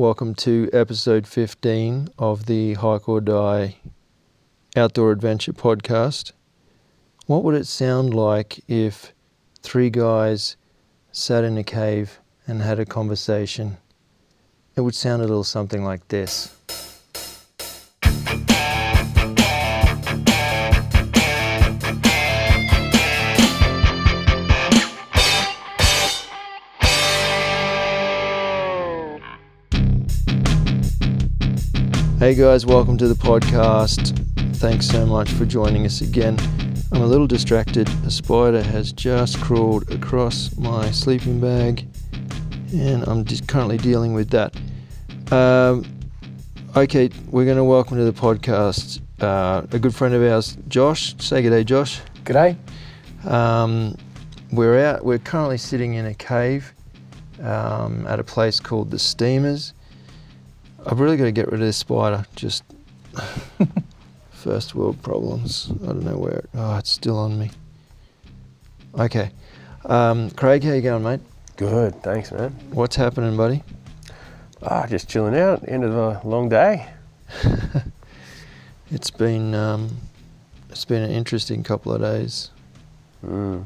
Welcome to episode 15 of the Hike or Die Outdoor Adventure podcast. What would it sound like if three guys sat in a cave and had a conversation? It would sound a little something like this. Hey guys, welcome to the podcast. Thanks so much for joining us again. I'm a little distracted. A spider has just crawled across my sleeping bag, and I'm just currently dealing with that. Um, okay, we're going to welcome to the podcast uh, a good friend of ours, Josh. Say good day, Josh. G'day. Um, we're out. We're currently sitting in a cave um, at a place called the Steamers. I've really got to get rid of this spider. Just first world problems. I don't know where. It, oh, it's still on me. Okay, um, Craig, how you going, mate? Good, thanks, man. What's happening, buddy? Ah, just chilling out. End of a long day. It's been um, it's been an interesting couple of days. Mm.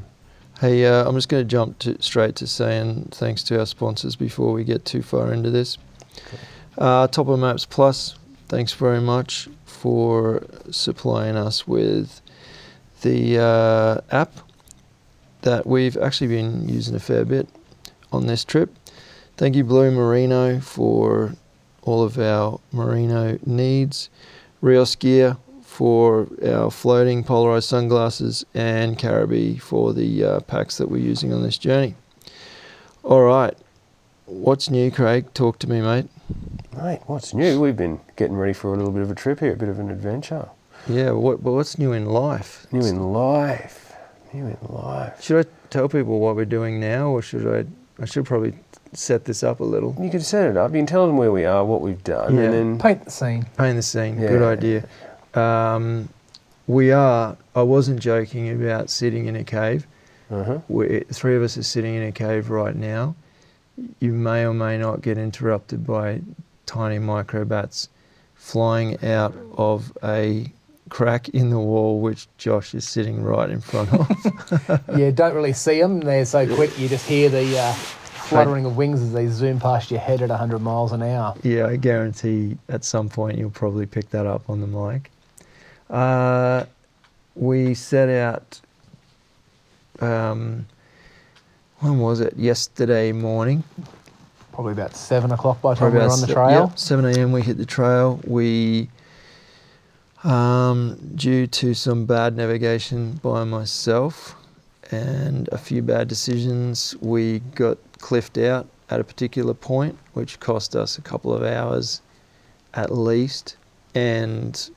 Hey, uh, I'm just going to jump to, straight to saying thanks to our sponsors before we get too far into this. Uh, Topo Maps Plus, thanks very much for supplying us with the uh, app that we've actually been using a fair bit on this trip. Thank you, Blue Merino, for all of our merino needs. Rios Gear for our floating polarized sunglasses, and Caribou for the uh, packs that we're using on this journey. All right, what's new, Craig? Talk to me, mate. Mate, what's new? We've been getting ready for a little bit of a trip here, a bit of an adventure. Yeah, what, but what's new in life? New in life. New in life. Should I tell people what we're doing now, or should I? I should probably set this up a little. You can set it up. You can tell them where we are, what we've done, Yeah. and then Paint the scene. Paint the scene. Yeah. Good idea. Um, we are. I wasn't joking about sitting in a cave. uh-huh. we three of us are sitting in a cave right now. You may or may not get interrupted by tiny microbats flying out of a crack in the wall, which Josh is sitting right in front of. yeah, don't really see them. They're so quick, you just hear the uh, fluttering of wings as they zoom past your head at 100 miles an hour. yeah, I guarantee at some point you'll probably pick that up on the mic. Uh, we set out. Um, when was it? Yesterday morning. Probably about 7 o'clock by the time we were on the trail. Yep, 7 a.m. we hit the trail. We, um, due to some bad navigation by myself and a few bad decisions, we got cliffed out at a particular point, which cost us a couple of hours at least, and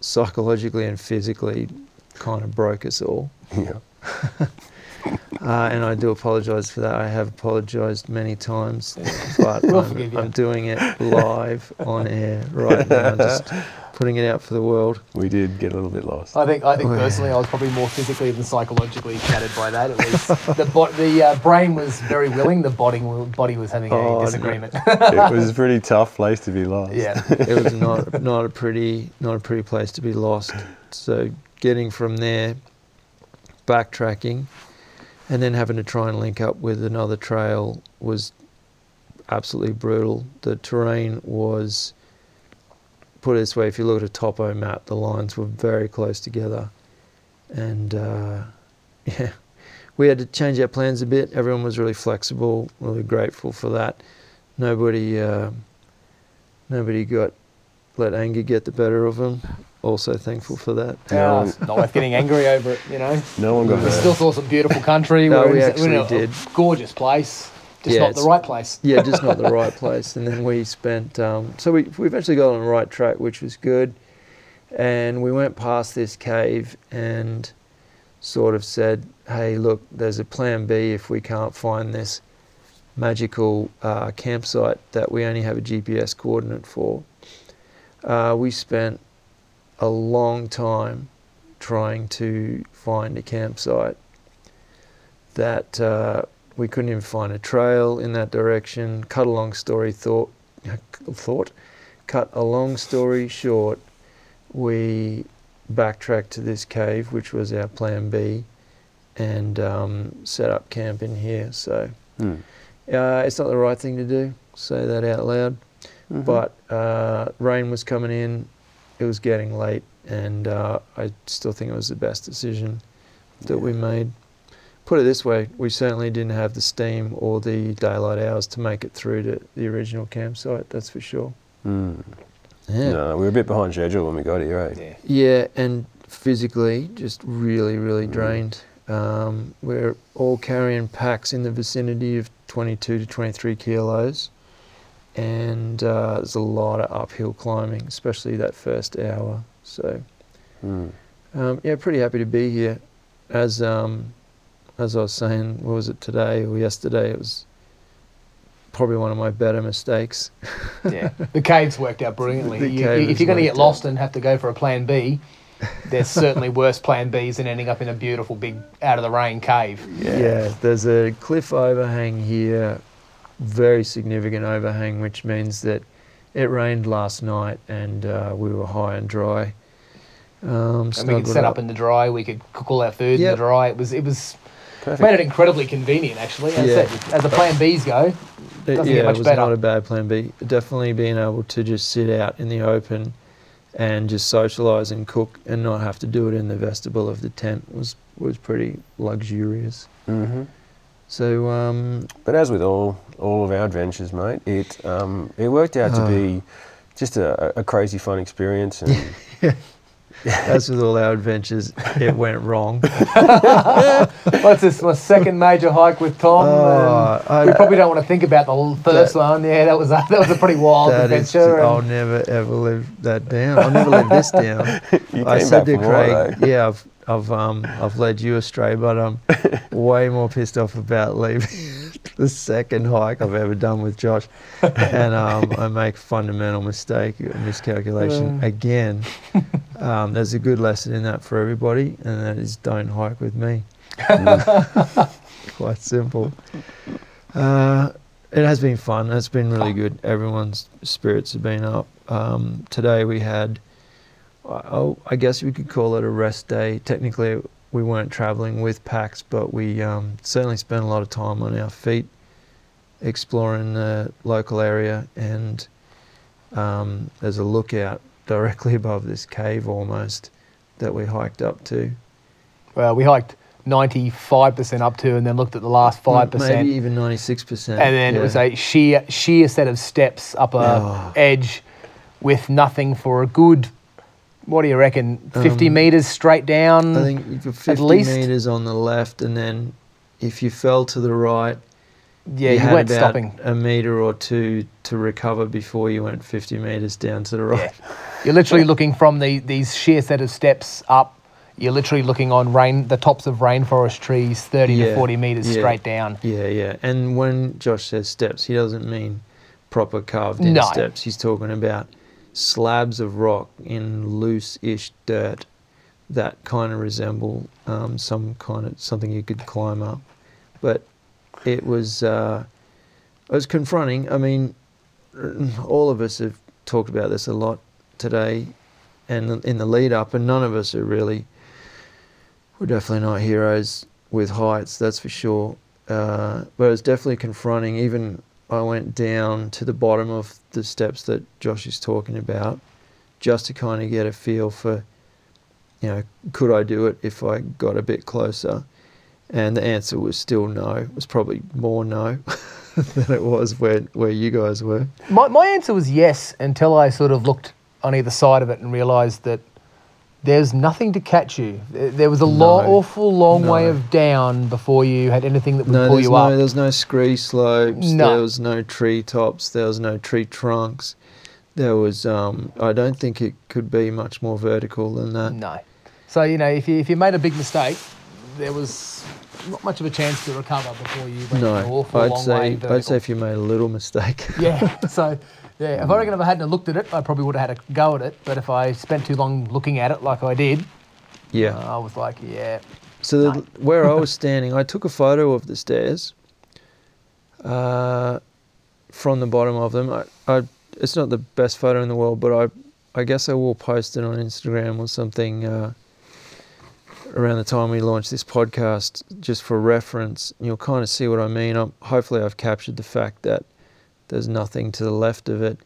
psychologically and physically kind of broke us all. yeah. Uh, and I do apologise for that. I have apologised many times, but We'll I'm. I'm doing it live on air right now, just putting it out for the world. We did get a little bit lost. I think, I think Oh, yeah. personally, I was probably more physically than psychologically shattered by that. It was the bo- the uh, brain was very willing, the body body was having Oh, a no. disagreement. it was a pretty tough place to be lost. yeah, It was not not a pretty not a pretty place to be lost. So getting from there, backtracking, and then having to try and link up with another trail was absolutely brutal. The terrain was put it this way: if you look at a topo map, the lines were very close together, and uh, yeah, we had to change our plans a bit. Everyone was really flexible, really grateful for that. Nobody, uh, nobody got let anger get the better of them. Also thankful for that. Uh, it's not worth getting angry over it, you know. No one got We hurt. still saw some beautiful country. No, we're we in- actually we're in a, did. A gorgeous place, just Yeah, not the right place. yeah, just not the right place. And then we spent, um, so we, we eventually got on the right track, which was good. And we went past this cave and sort of said, hey, look, there's a plan B if we can't find this magical uh, campsite that we only have a GPS coordinate for. Uh, we spent a long time trying to find a campsite that uh, we couldn't even find a trail in that direction. Cut a long story thought thought. Cut a long story short, we backtracked to this cave, which was our plan B, and um, set up camp in here. So Hmm. uh, it's not the right thing to do. Say that out loud. Mhm. But uh, rain was coming in. It was getting late, and uh, I still think it was the best decision that we made. Put it this way: we certainly didn't have the steam or the daylight hours to make it through to the original campsite. That's for sure. Hmm. Yeah. No, we were a bit behind schedule when we got here, right? Yeah. Yeah, and physically, just really, Mm. really drained. Um, we're all carrying packs in the vicinity of 22 to 23 kilos, and uh, there's a lot of uphill climbing, especially that first hour. So, Hmm. um, yeah, pretty happy to be here. As um, as I was saying, what was it today or yesterday? It was probably one of my better mistakes. Yeah, the caves worked out brilliantly. The You- cave you- if you're going to get lost out. and have to go for a plan B, there's certainly worse plan Bs than ending up in a beautiful big out of the rain cave. Yeah. Yeah. there's a cliff overhang here, very significant overhang, which means that it rained last night and uh, we were high and dry. Um, And we could set up in the dry. We could cook all our food in the dry. It was it was Perfect. made it incredibly convenient actually. As, Yeah. said, as the plan Bs go, It- doesn't yeah, get much it was better. not a bad plan B. Definitely being able to just sit out in the open and just socialise and cook and not have to do it in the vestibule of the tent was was pretty luxurious. hmm So um, But as with all all of our adventures, mate, it um, it worked out to Oh. be just a, a crazy fun experience. And as with all our adventures, it went wrong. what's this? My second major hike with Tom. Oh, and we probably don't want to think about the first That- one. Yeah, that was a, that was a pretty wild That is, adventure. I'll never ever live that down. I'll never live this down. you I came said back to Craig, though. yeah, I've I've um I've led you astray, but I'm way more pissed off about leaving the second hike I've ever done with Josh, and um, I make fundamental mistake, miscalculation Uh. again. Um, there's a good lesson in that for everybody, and that is don't hike with me. Quite simple. Uh, it has been fun. It's been really good. Everyone's spirits have been up. Um, today we had, oh, I guess we could call it a rest day. Technically, we weren't traveling with packs, but we um, certainly spent a lot of time on our feet exploring the local area. And um, there's a lookout directly above this cave almost that we hiked up to. Well, we hiked 95% up to and then looked at the last 5%. Maybe even 96%. and then it was a sheer sheer set of steps up a Oh. edge with nothing for a good what do you reckon 50 Um, meters straight down I think you've got 50 least- meters on the left, and then if you fell to the right, yeah you, had weren't about stopping a meter or two to recover before you went 50 meters down to the right. Yeah. you're literally looking from the these sheer set of steps up you're literally looking on rain the tops of rainforest trees 30 to 40 meters yeah. straight down Yeah, yeah. And when Josh says steps, he doesn't mean proper carved in No. steps. He's talking about slabs of rock in loose-ish dirt that kind of resemble um, some kind of something you could climb up. But it was uh, it was confronting. I mean, all of us have talked about this a lot today, and in the lead up, and none of us are really. We're definitely not heroes with heights, that's for sure. Uh, but it was definitely confronting. Even I went down to the bottom of the steps that Josh is talking about, just to kind of get a feel for, you know, could I do it if I got a bit closer? And the answer was still no. It was probably more no than it was where where you guys were. my, my answer was yes until i sort of looked on either side of it and realized that there's nothing to catch you There- was a No. awful long way of down before you had anything that would No, pull you no, up there was no scree slopes. No. There was no tree tops. There was no tree trunks. There was. Um, I don't think it could be much more vertical than that. No. So you know, if you if you made a big mistake, there was not much of a chance to recover before you went an No, awful I'd long way say vertical. I'd say if you made a little mistake. yeah. So yeah, if I reckon if I hadn't looked at it, I probably would have had a go at it. But if I spent too long looking at it, like I did, yeah. I was like, yeah, So the, No. where I was standing, I took a photo of the stairs uh, from the bottom of them. I, I it's not the best photo in the world, but I I guess I will post it on Instagram or something uh, around the time we launch this podcast, just for reference. You'll kind of see what I mean. I'm, hopefully, I've captured the fact that there's nothing to the left of it.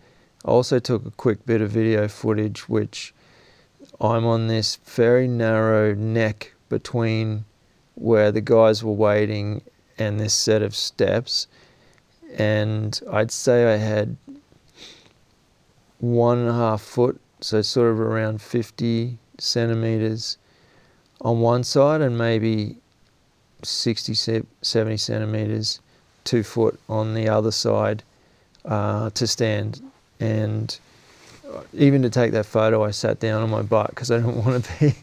I also took a quick bit of video footage, which I'm on this very narrow neck between where the guys were waiting and this set of steps. And I'd say I had one and a half foot, so sort of around 50 centimeters on one side and maybe 60, 70 centimeters, two foot on the other side uh, to stand. And even to take that photo, I sat down on my butt because I didn't want to be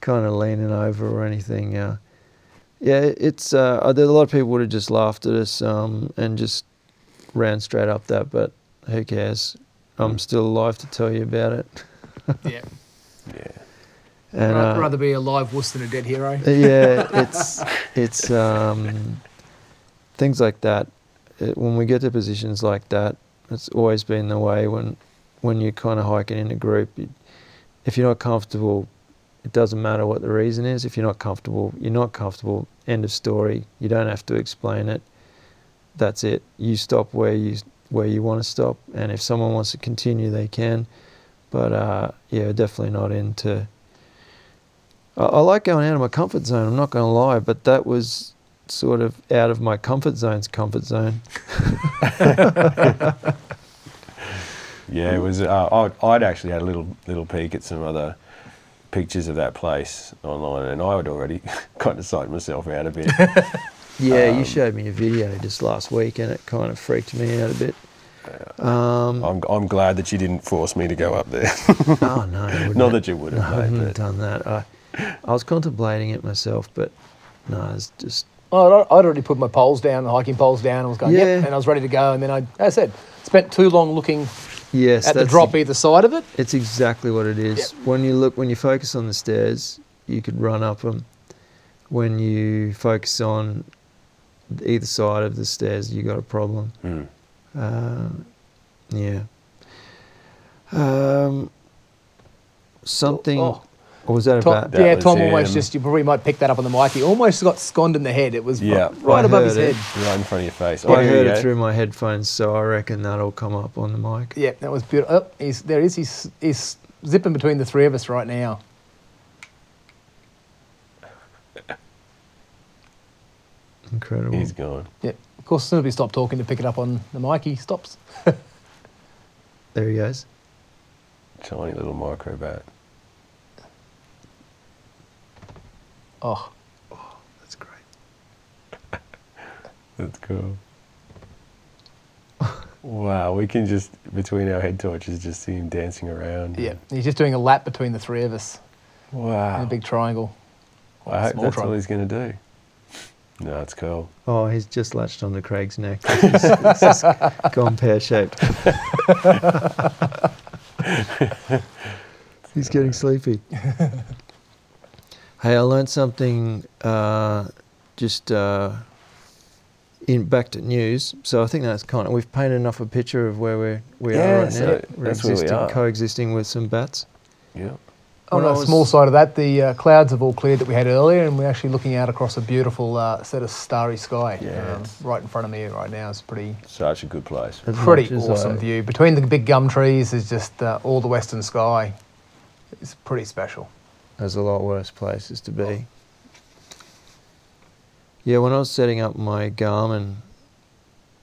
kind of leaning over or anything. Uh, yeah, it's uh, a lot of people would have just laughed at us um, and just ran straight up that, but who cares? I'm still alive to tell you about it. yeah. Yeah. And, I'd uh, rather be a live wuss than a dead hero. yeah, it's it's um, things like that. It, when we get to positions like that, it's always been the way when when you're kind of hiking in a group. You, if you're not comfortable, it doesn't matter what the reason is. If you're not comfortable, you're not comfortable. End of story. You don't have to explain it. That's it. You stop where you where you want to stop, and if someone wants to continue, they can. But uh, yeah, definitely not into. I, I like going out of my comfort zone. I'm not going to lie, but that was sort of out of my comfort zone's comfort zone. Yeah, it was. Uh, I'd, I'd actually had a little little peek at some other pictures of that place online, and I had already kind of psyched myself out a bit. Yeah, you Um, showed me a video just last week, and it kind of freaked me out a bit. Um, I'm, I'm glad that you didn't force me to go up there. oh no, I wouldn't have- that you would no, I have, wouldn't have done that. I, I was contemplating it myself, but no, it's just I'd I'd already put my poles down, the hiking poles down, and was going, Yeah. yep, and I was ready to go. And then I, as I said, spent too long looking yes, at the that's drop either side of it. It's exactly what it is. When you look, when you focus on the stairs, you could run up them. When you focus on either side of the stairs, you got a problem. Mm. Uh, yeah. Um, something. Oh. Or was that a Tom, bat? That yeah, Tom almost him. just, you probably might pick that up on the mic. He almost got sconned in the head. It was Yeah. right, right above heard his it. head. right in front of your face. I Oh, heard you it through my headphones, so I reckon that'll come up on the mic. Yeah, that was beautiful. Oh, he's, there he is. He's, he's zipping between the three of us right now. Incredible. He's gone. Yeah. Of course, as soon as we stop talking to pick it up on the mic, he stops. There he goes. Tiny little micro bat. Oh. oh, That's great. That's cool. wow, we can just between our head torches just see him dancing around. yeah. He's just doing a lap between the three of us Wow. in a big triangle. I hope small that's all he's going to do. No, it's cool. Oh, he's just latched onto Craig's neck. It's just, it's just gone pear shaped. he's getting sleepy. Hey, I learned something uh, just uh, in back to news. So I think that's kind of we've painted enough a picture of where we're we Yeah, are right so now. We're that's where we are. coexisting with some bats. Yeah. On When I the small side of that, the uh, clouds have all cleared that we had earlier, and we're actually looking out across a beautiful uh, set of starry sky. Yeah. Um, right in front of me right now. It's pretty Such a good place. As pretty awesome I- view. Between the big gum trees is just uh, all the western sky. It's pretty special. There's a lot worse places to be. Yeah, when I was setting up my Garmin,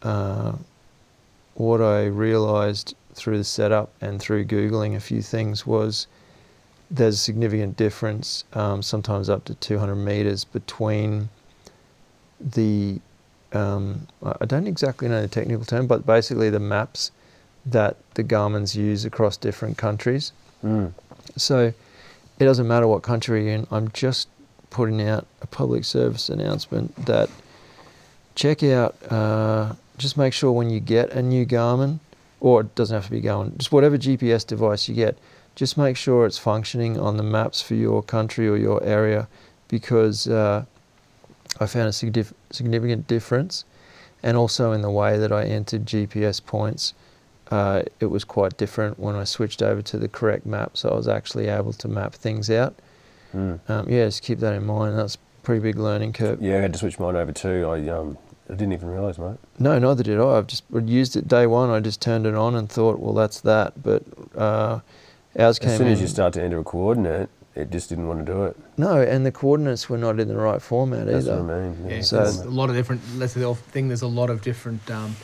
uh, what I realized through the setup and through Googling a few things was there's a significant difference, um, sometimes up to 200 meters, between the, um, I I don't exactly know the technical term, but basically the maps that the Garmin's use across different countries. Mm. So it doesn't matter what country you're in. I'm just putting out a public service announcement that check out. Uh, just make sure when you get a new Garmin, or it doesn't have to be Garmin, just whatever GPS device you get, just make sure it's functioning on the maps for your country or your area, because uh, I found a signif- significant difference, and also in the way that I entered GPS points uh, it was quite different when I switched over to the correct map. So I was actually able to map things out. Mm. Um, yeah, just keep that in mind. That's a pretty big learning curve. Yeah, I had to switch mine over too. I um, I didn't even realise, mate. No, neither did I. I've just used it day one. I just turned it on and thought, well, that's that. But uh, ours came As soon as you start to enter a coordinate, it just didn't want to do it. No, and the coordinates were not in the right format That's either. what I mean. Yeah, So- there's a lot of different. That's the thing. There's a lot of different um,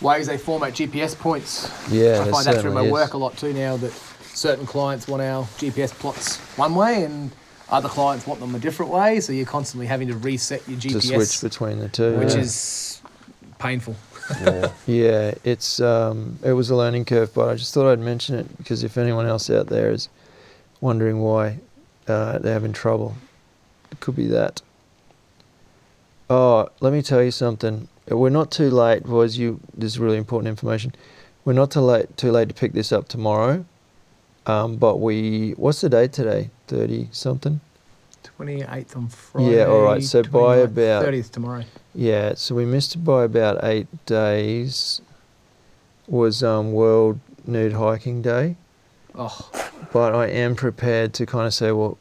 ways they format GPS points. Yeah, I find that through my is. work a lot too now. That certain clients want our GPS plots one way, and other clients want them a different way. So you're constantly having to reset your GPS. to switch between the two. which yeah. is painful. Yeah. Yeah, it's um, it was a learning curve, but I just thought I'd mention it because if anyone else out there is wondering why uh, they're having trouble, it could be that. Oh, let me tell you something. We're not too late, boys. You this is really important information. We're not too late too late to pick this up tomorrow. Um, but we what's the date today? Thirty something. 28th on Friday. Yeah, all right, so by about- 30th tomorrow. Yeah, so we missed it by about eight days. Was um, World Nude Hiking Day, Oh, but I am prepared to kind of say, well,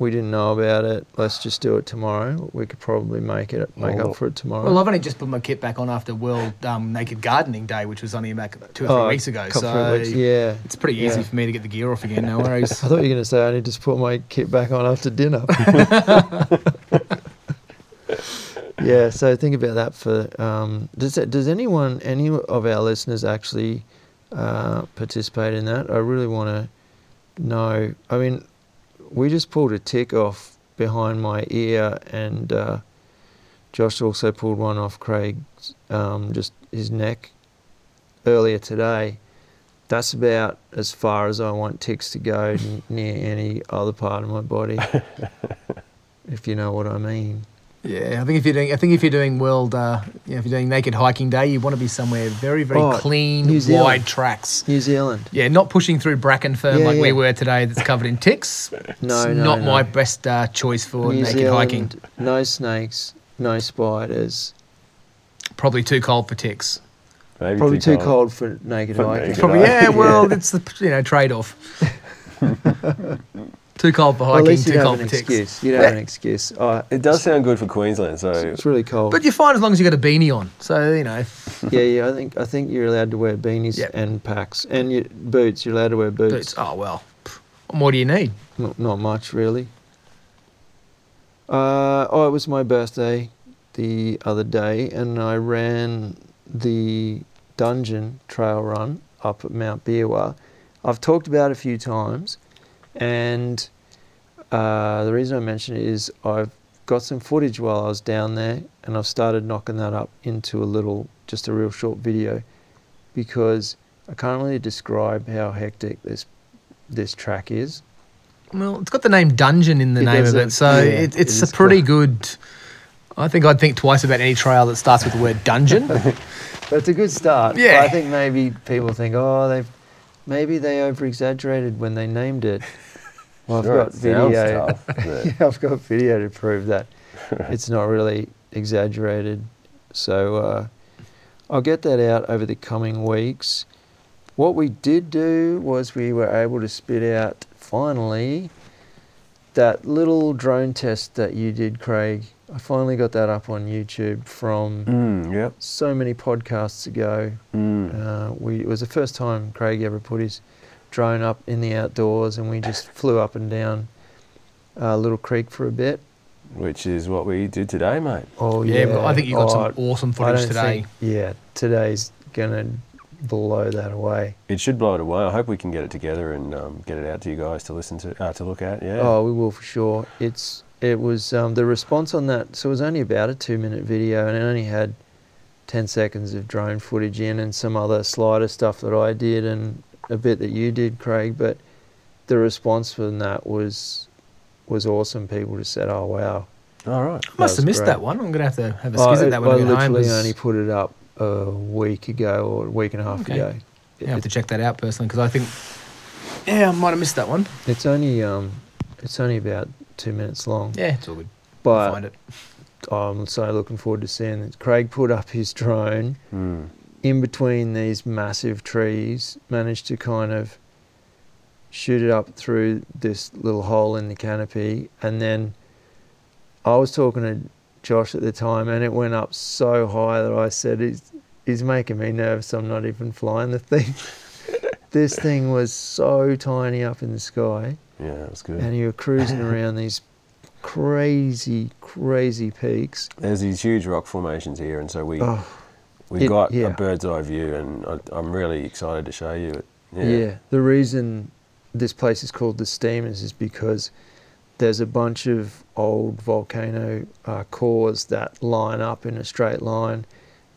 we didn't know about it. Let's just do it tomorrow. We could probably make it make Well, up for it tomorrow. well, I've only just put my kit back on after World um, Naked Gardening Day, which was only back two or three Oh, weeks ago. So weeks, yeah. it's pretty easy Yeah. for me to get the gear off again. No worries. I thought you were going to say I need to just put my kit back on after dinner. yeah, so think about that for. Um, does that, does anyone, any of our listeners actually uh, participate in that? I really want to know. I mean, we just pulled a tick off behind my ear, and uh, Josh also pulled one off Craig's, um, just his neck earlier today. That's about as far as I want ticks to go n- near any other part of my body, if you know what I mean. Yeah, I think if you're doing, I think if you're doing world, uh, you know, if you're doing naked hiking day, you want to be somewhere very, very Oh, clean, New Zealand. wide tracks. New Zealand. Yeah, not pushing through bracken firm Yeah, like we were today. That's covered in ticks. No, it's no, not no. my best uh, choice for New naked Zealand, hiking. no snakes, no spiders. Probably too cold for ticks. Maybe Probably too cold for naked For hiking. naked. Probably, yeah. Well, Yeah. it's the you know trade off. too cold for Well, hiking, at least too you'd have cold an for ticks. excuse. You'd have an excuse. Oh, It does sound good for Queensland, so it's really cold. But you're fine as long as you got a beanie on. So you know, yeah, yeah. I think I think you're allowed to wear beanies Yep. and packs and your boots. You're allowed to wear boots. boots. Oh well, what more do you need? Not, not much, really. Uh, oh, it was my birthday the other day, and I ran the dungeon trail run up at Mount Biwa. I've talked about it a few times, and uh, the reason I mention it is I've got some footage while I was down there, and I've started knocking that up into a little, just a real short video, because I can't really describe how hectic this this track is. Well, it's got the name Dungeon in the It name of it, so yeah, it, it it's is a pretty cool. good. I think I'd think twice about any trail that starts with the word dungeon. That's a good start. But Yeah. I think maybe people think, oh, they've maybe they over exaggerated when they named it. Well, I've got video. tough, yeah, I've got video to prove that it's not really exaggerated. So uh, I'll get that out over the coming weeks. What we did do was we were able to spit out finally that little drone test that you did, Craig. I finally got that up on YouTube from Mm, yep. so many podcasts ago. Mm. Uh, we it was the first time Craig ever put his drone up in the outdoors, and we just flew up and down uh, Little Creek for a bit. Which is what we did today, mate. Oh yeah, but I think you got Oh, some awesome footage today. think- yeah, today's gonna blow that away. It should blow it away. I hope we can get it together and um, get it out to you guys to listen to, uh, to look at. Yeah. Oh, we will for sure. It's it was um, the response on that. So it was only about a two-minute video, and it only had ten seconds of drone footage in, and some other slider stuff that I did, and a bit that you did, Craig. But the response from that was was awesome. People just said, "Oh wow." All right. I must have missed great. that one. I'm gonna have to have a I, skiz at that one. I, I get home. only put it up a week ago or a week and a half Okay. ago. I have to check that out personally because I think, yeah, I might have missed that one. It's only um, it's only about two minutes long. Yeah, it's all good. I'll but find it. I'm so looking forward to seeing it. Craig put up his drone Mm. In between these massive trees, managed to kind of shoot it up through this little hole in the canopy. And then I was talking to Josh at the time, and it went up so high that I said, He's, he's making me nervous. I'm not even flying the thing. this thing was so tiny up in the sky, Yeah, it was good. and you were cruising around these crazy, crazy peaks. There's these huge rock formations here, and so we Oh, we it- got yeah. a bird's eye view, and I, I'm really excited to show you it. Yeah. The reason this place is called the Steamers is because there's a bunch of old volcano uh, cores that line up in a straight line,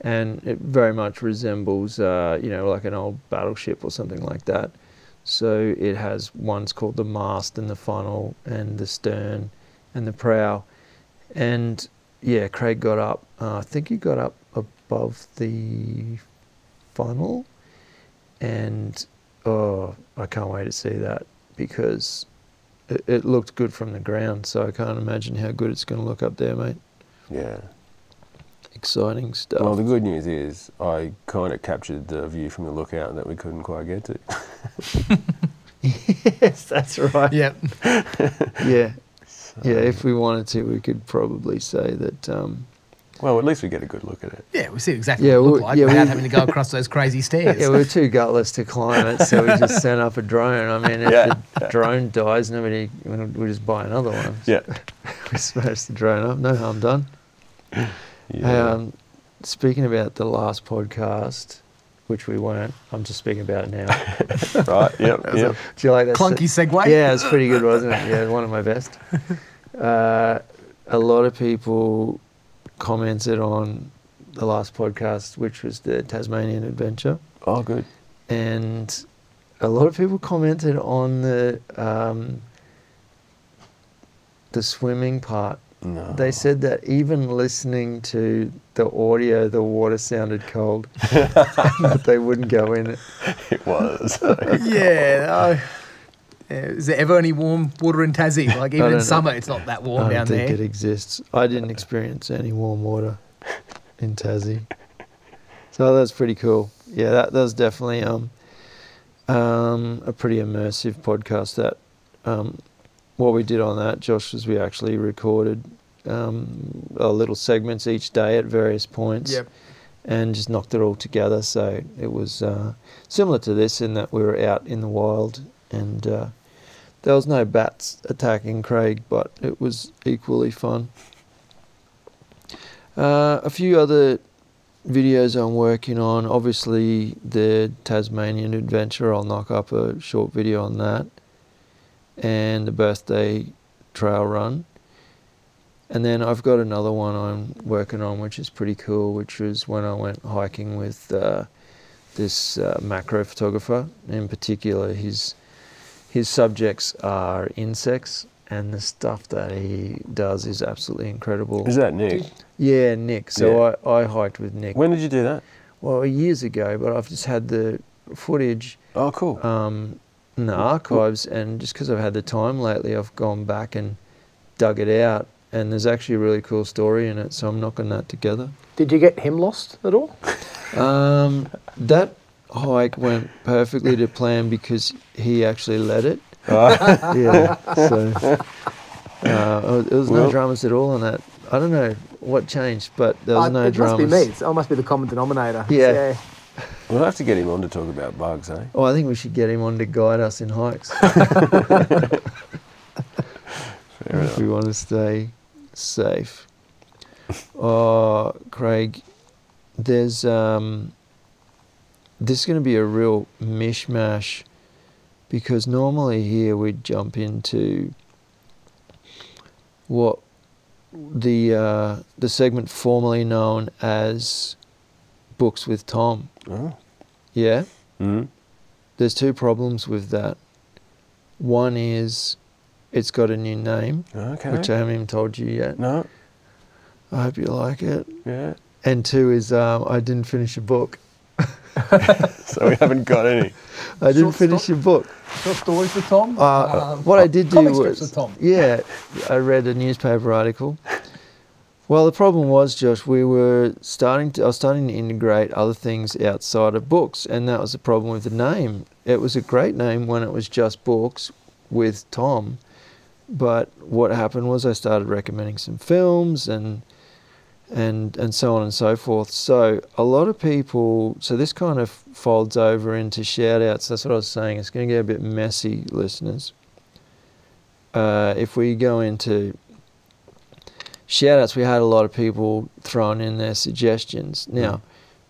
and it very much resembles, uh, you know, like an old battleship or something like that. So it has ones called the mast and the funnel and the stern and the prow, and yeah, Craig got up. Uh, I think he got up above the funnel, and oh, I can't wait to see that because it, it looked good from the ground. So I can't imagine how good it's going to look up there, mate. Yeah. Exciting stuff. Well, the good news is I kind of captured the view from the lookout that we couldn't quite get to. yes, that's right. Yep. Yeah, yeah. If we wanted to, we could probably say that. Um, Well, at least we get a good look at it. Yeah, we see exactly Yeah, what it looked like yeah, without we- having to go across those crazy stairs. yeah, we were too gutless to climb it, so we just sent up a drone. I mean, if Yeah, the drone dies, nobody, we'll we'll just buy another one. Yeah. we smashed the drone up. No harm done. Yeah. Um, speaking about the last podcast, which we weren't, I'm just speaking about it now. right. Yep. was Yep. Do you like that? Clunky segue. Yeah, it was pretty good, wasn't it? Yeah, one of my best. Uh, a lot of people commented on the last podcast, which was the Tasmanian adventure, Oh, good. and a lot of people commented on the um, the swimming part. No. They said that even listening to the audio, the water sounded cold, but they wouldn't go in it. it was. yeah. Yeah, Is there ever any warm water in Tassie? Like even in know. summer, it's not that warm I don't down think there. it exists. I didn't experience any warm water in Tassie, so that's pretty cool. Yeah, that, that was definitely um, um, a pretty immersive podcast. That um, what we did on that, Josh, was we actually recorded um, uh, little segments each day at various points. Yep. and just knocked it all together. So it was uh, similar to this in that we were out in the wild and uh, there was no bats attacking Craig, but it was equally fun. Uh, a few other videos I'm working on. Obviously, the Tasmanian adventure. I'll knock up a short video on that, and the birthday trail run. And then I've got another one I'm working on, which is pretty cool, which was when I went hiking with uh, this uh, macro photographer. In particular, his his subjects are insects, and the stuff that he does is absolutely incredible. Is that Nick? Yeah, Nick. So Yeah. I, I hiked with Nick. When did you do that? well, years ago, but I've just had the footage Oh, cool. um, in the archives, and just because I've had the time lately, I've gone back and dug it out, and there's actually a really cool story in it. So I'm knocking that together. Did you get him lost at all? Um, that hike went perfectly to plan because he actually led it. yeah. So uh, there was no Well- dramas at all on that. I don't know what changed, but there was Uh, no it dramas. must be me. It's, it must be the common denominator. Yeah. We'll have to get him on to talk about bugs, eh? Oh, I think we should get him on to guide us in hikes Fair if we want to stay safe. Oh, Craig, there's um, this is going to be a real mishmash because normally here we'd jump into what the uh, the segment formerly known as books with Tom. Oh. Yeah. Mm. There's two problems with that. One is it's got a new name, Okay. which I haven't even told you yet. no. I hope you like it. Yeah. And two is um, I didn't finish a book. So we haven't got any. I didn't Short finish story? a book. Short stories for Tom. Uh, Um, what I did do comic strips was, Tom. yeah, I read a newspaper article. Well, the problem was, Josh, we were starting to, I was starting to integrate other things outside of books, and that was the problem with the name. It was a great name when it was just books with Tom, but what happened was I started recommending some films and and and so on and so forth. So a lot of people, so this kind of folds over into shout outs. That's what I was saying. It's going to get a bit messy, listeners. Uh, if we go into shout outs, we had a lot of people throwing in their suggestions. Now,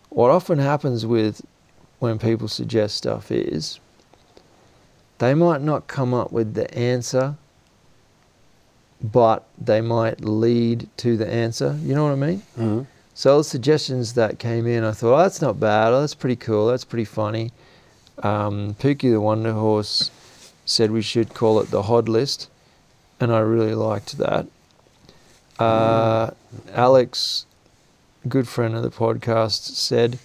what often happens with when people suggest stuff is they might not come up with the answer, but they might lead to the answer. You know what I mean? Mm-hmm. So the suggestions that came in, I thought, oh, that's not bad. Oh, that's pretty cool. That's pretty funny. Um, Pookie the Wonder Horse said we should call it the Hod List, and I really liked that. Uh, Alex, good friend of the podcast, said,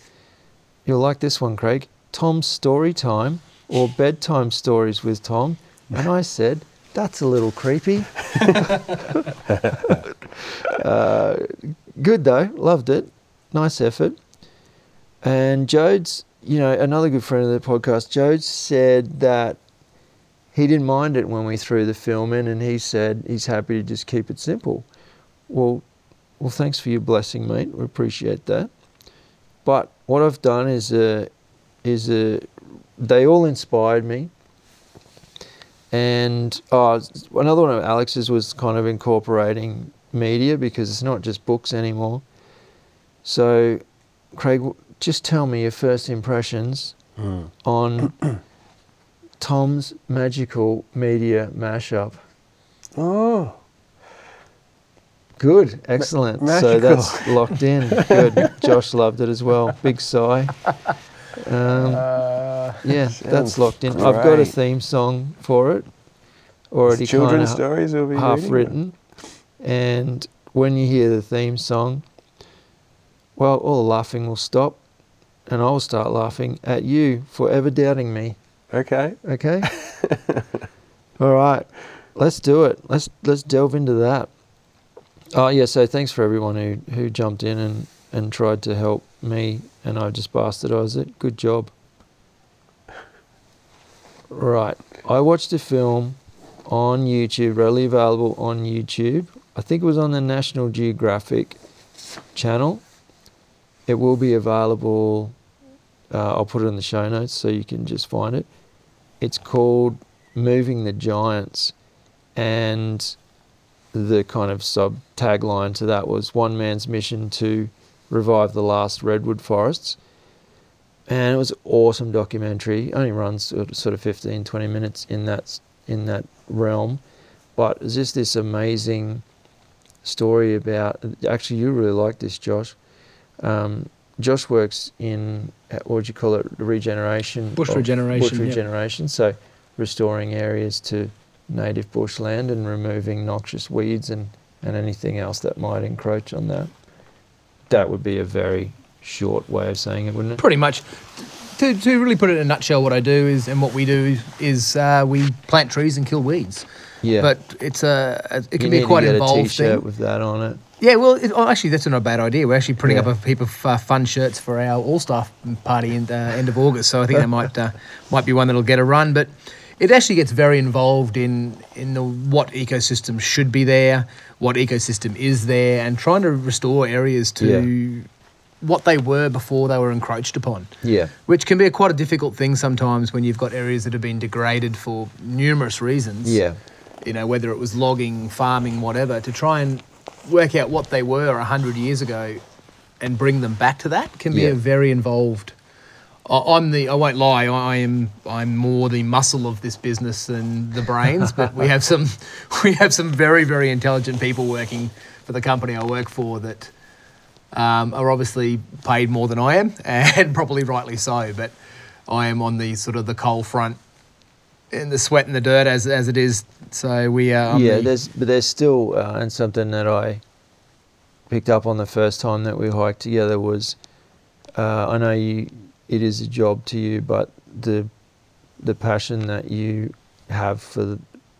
You'll like this one, Craig. Tom's Story Time or Bedtime Stories with Tom. And I said, That's a little creepy. uh, good though, loved it. Nice effort. And Jodes, you know, another good friend of the podcast, Jodes said that he didn't mind it when we threw the film in, and he said he's happy to just keep it simple. Well, well, thanks for your blessing, mate. We appreciate that. But what I've done is a, is a, they all inspired me. And uh, another one of Alex's was kind of incorporating media because it's not just books anymore. So, Craig, just tell me your first impressions Mm. on Tom's magical media mashup. Oh, Good, excellent. so that's locked in. Good. Josh loved it as well. Big sigh. Um, Uh, yeah, that's locked in. I've got a theme song for it already, children's stories will be half reading? written. And when you hear the theme song, well, all the laughing will stop, and I'll start laughing at you for ever doubting me. Okay. Okay. All right. Let's do it. Let's let's delve into that. Oh yeah. So thanks for everyone who who jumped in and and tried to help me, and I just bastardized it. Good job. Right. I watched a film on YouTube, readily available on YouTube. I think it was on the National Geographic channel. It will be available. Uh, I'll put it in the show notes so you can just find it. It's called Moving the Giants, and the kind of sub tagline to that was one man's mission to revive the last redwood forests. And it was an awesome documentary. It only runs sort of, 15, 20 minutes in that in that realm, but it's just this amazing story about. Actually, you really like this, Josh. Um, Josh works in uh, what would you call it? Regeneration. Bush regeneration, Bush yep. regeneration. So restoring areas to native bushland and removing noxious weeds and, and anything else that might encroach on that. That would be a very short way of saying it, wouldn't it? pretty much. To, to really put it in a nutshell, what I do is, and what we do is, uh, we plant trees and kill weeds. Yeah. But it's a, it can need be quite to get involved a t-shirt thing. with that on it. Yeah, well, it, oh, actually, that's not a bad idea. We're actually putting Yeah. up a heap of uh, fun shirts for our all staff party in uh, end of August. So I think that might uh, might be one that'll get a run. But it actually gets very involved in in the, what ecosystem should be there, what ecosystem is there, and trying to restore areas to what they were before they were encroached upon. Yeah. Which can be a quite a difficult thing sometimes when you've got areas that have been degraded for numerous reasons Yeah. you know, whether it was logging, farming, whatever, to try and work out what they were 100 years ago and bring them back to that can be Yeah. a very involved. I- I'm the. I won't lie. I am. I'm more the muscle of this business than the brains. but we have some. We have some very very intelligent people working for the company I work for that um, are obviously paid more than I am, and probably rightly so. But I am on the sort of the coal front, in the sweat and the dirt as as it is. So we are. I'm yeah, the- there's but there's still uh, and something that I picked up on the first time that we hiked together was uh, I know you it is a job to you, but the the passion that you have for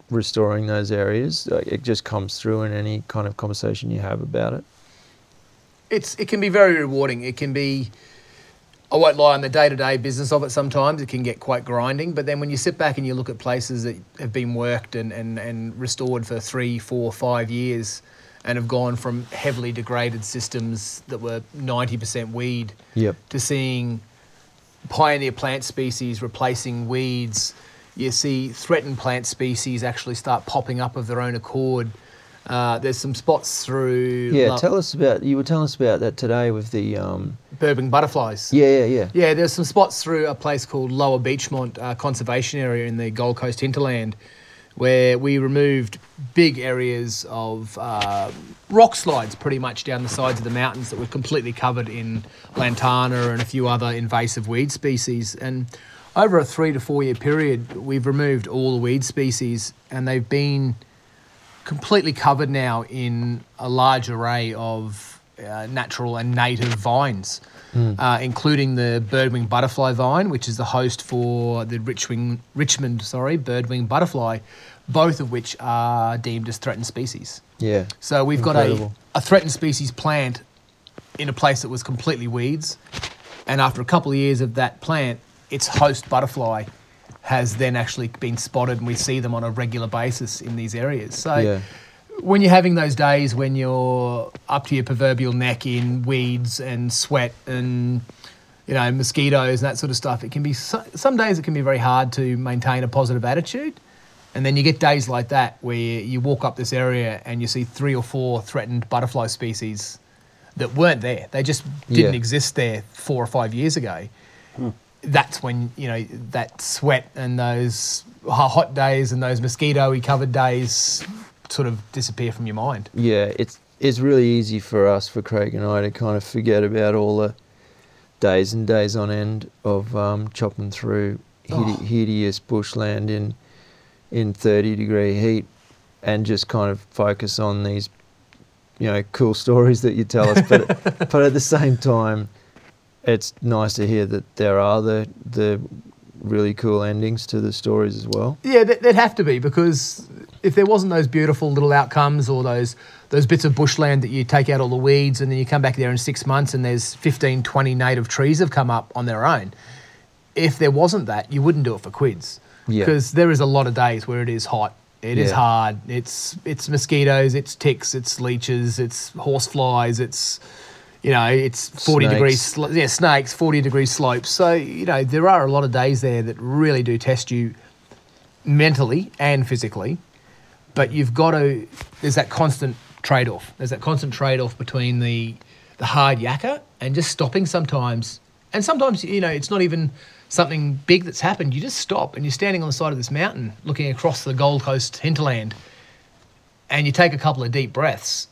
restoring those areas like, it just comes through in any kind of conversation you have about it. It's it can be very rewarding. It can be. I won't lie on the day to day business of it. Sometimes it can get quite grinding, but then when you sit back and you look at places that have been worked and, and, and restored for three, four, five years, and have gone from heavily degraded systems that were ninety percent weed Yep. to seeing pioneer plant species replacing weeds. You see threatened plant species actually start popping up of their own accord. Uh, there's some spots through Yeah, tell us about. You were telling us about that today with the. Um, birdwing butterflies. yeah, yeah, yeah. Yeah, there's some spots through a place called Lower Beechmont uh, Conservation Area in the Gold Coast hinterland, where we removed big areas of uh, rock slides pretty much down the sides of the mountains that were completely covered in lantana and a few other invasive weed species. And over a three to four year period, we've removed all the weed species, and they've been completely covered now in a large array of uh, natural and native vines, uh, including the birdwing butterfly vine, which is the host for the Richwing, Richmond sorry, birdwing butterfly, both of which are deemed as threatened species. Yeah. So we've Incredible. got a, a threatened species plant in a place that was completely weeds. And after a couple of years of that plant, its host butterfly has then actually been spotted, and we see them on a regular basis in these areas. So Yeah. when you're having those days when you're up to your proverbial neck in weeds and sweat and you know mosquitoes and that sort of stuff, it can be so, some days it can be very hard to maintain a positive attitude. And then you get days like that where you walk up this area and you see three or four threatened butterfly species that weren't there. They just didn't Yeah. exist there four or five years ago. Hmm. That's when you know that sweat and those hot days and those mosquito covered days sort of disappear from your mind. Yeah, it's it's really easy for us, for Craig and I, to kind of forget about all the days and days on end of um, chopping through hide- Oh. hideous bushland in in 30 degree heat, and just kind of focus on these, you know, cool stories that you tell us. But but at the same time, it's nice to hear that there are the the really cool endings to the stories as well. Yeah, th- there'd have to be because if there wasn't those beautiful little outcomes or those those bits of bushland that you take out all the weeds and then you come back there in six months and there's 15, 20 native trees have come up on their own. If there wasn't that, you wouldn't do it for quids. Yeah. Because there is a lot of days where it is hot. It is Yeah. hard. It's it's mosquitoes, it's ticks, it's leeches, it's horseflies, it's you know, it's 40 degrees, sl- yeah, snakes, 40 degree slopes. So, you know, there are a lot of days there that really do test you mentally and physically. But you've got to, there's that constant trade off. There's that constant trade off between the, the hard yakka and just stopping sometimes. And sometimes, you know, it's not even something big that's happened. You just stop and you're standing on the side of this mountain looking across the Gold Coast hinterland and you take a couple of deep breaths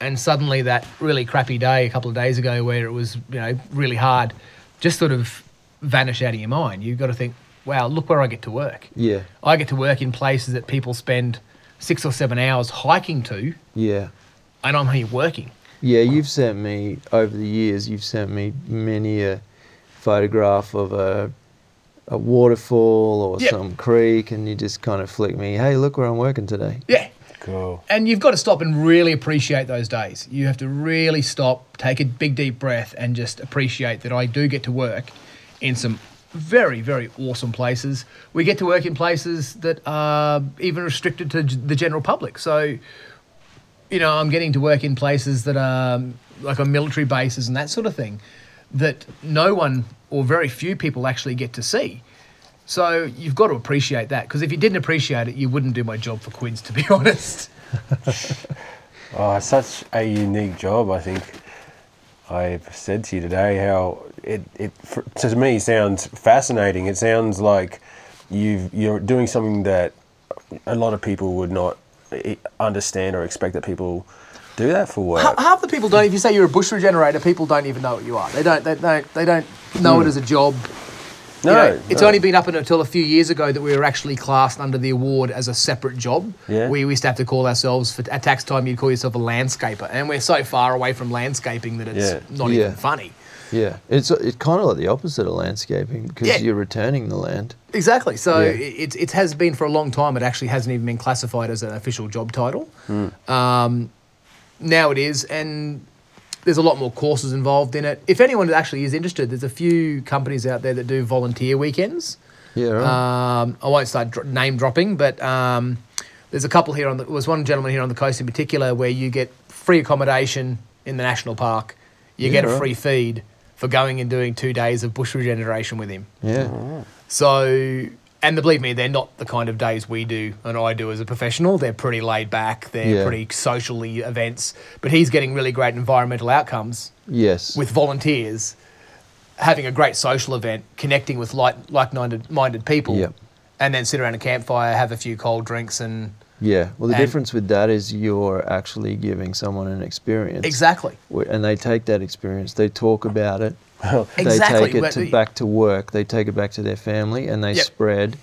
and suddenly that really crappy day a couple of days ago where it was you know really hard just sort of vanish out of your mind you've got to think wow look where i get to work Yeah, i get to work in places that people spend six or seven hours hiking to yeah. and i'm here working Yeah, you've sent me over the years. You've sent me many a photograph of a a waterfall or Yep. some creek, and you just kind of flick me, "Hey, look where I'm working today." yeah And you've got to stop and really appreciate those days. You have to really stop, take a big deep breath, and just appreciate that I do get to work in some very, very awesome places. We get to work in places that are even restricted to the general public. So, you know, I'm getting to work in places that are um, like on military bases and that sort of thing that no one or very few people actually get to see. So you've got to appreciate that because if you didn't appreciate it, you wouldn't do my job for Quids, to be honest. Oh, it's such a unique job. I think I've said to you today how it, it to me sounds fascinating. It sounds like you've you're doing something that a lot of people would not understand or expect that people do that for work. Half the people don't. If you say you're a bush regenerator, people don't even know what you are. They don't. They don't. They don't know hmm. it as a job. You No, know, it's no. only been up until a few years ago that we were actually classed under the award as a separate job. Yeah. We used to have to call ourselves for at tax time. You'd call yourself a landscaper, and we're so far away from landscaping that it's Yeah. not Yeah. even funny. Yeah, it's it's kind of like the opposite of landscaping because Yeah. you're returning the land. Exactly. So Yeah. it, it has been for a long time. It actually hasn't even been classified as an official job title. Hmm. Um, now it is, and there's a lot more courses involved in it. If anyone actually is interested, there's a few companies out there that do volunteer weekends. Yeah, right. Um, I won't start dro- name dropping, but um, there's a couple here on the. There was one gentleman here on the coast in particular where you get free accommodation in the national park. You Yeah, get a right. free feed for going and doing two days of bush regeneration with him. yeah. So, and believe me, they're not the kind of days we do and I do as a professional. They're pretty laid back. They're Yeah. pretty socially events. But he's getting really great environmental outcomes Yes. with volunteers, having a great social event, connecting with like like-minded minded people, Yep. and then sit around a campfire, have a few cold drinks, and yeah. Well, the and- difference with that is you're actually giving someone an experience. exactly, And they take that experience, they talk about it, exactly. they take it to back to work, they take it back to their family, and they Yep. spread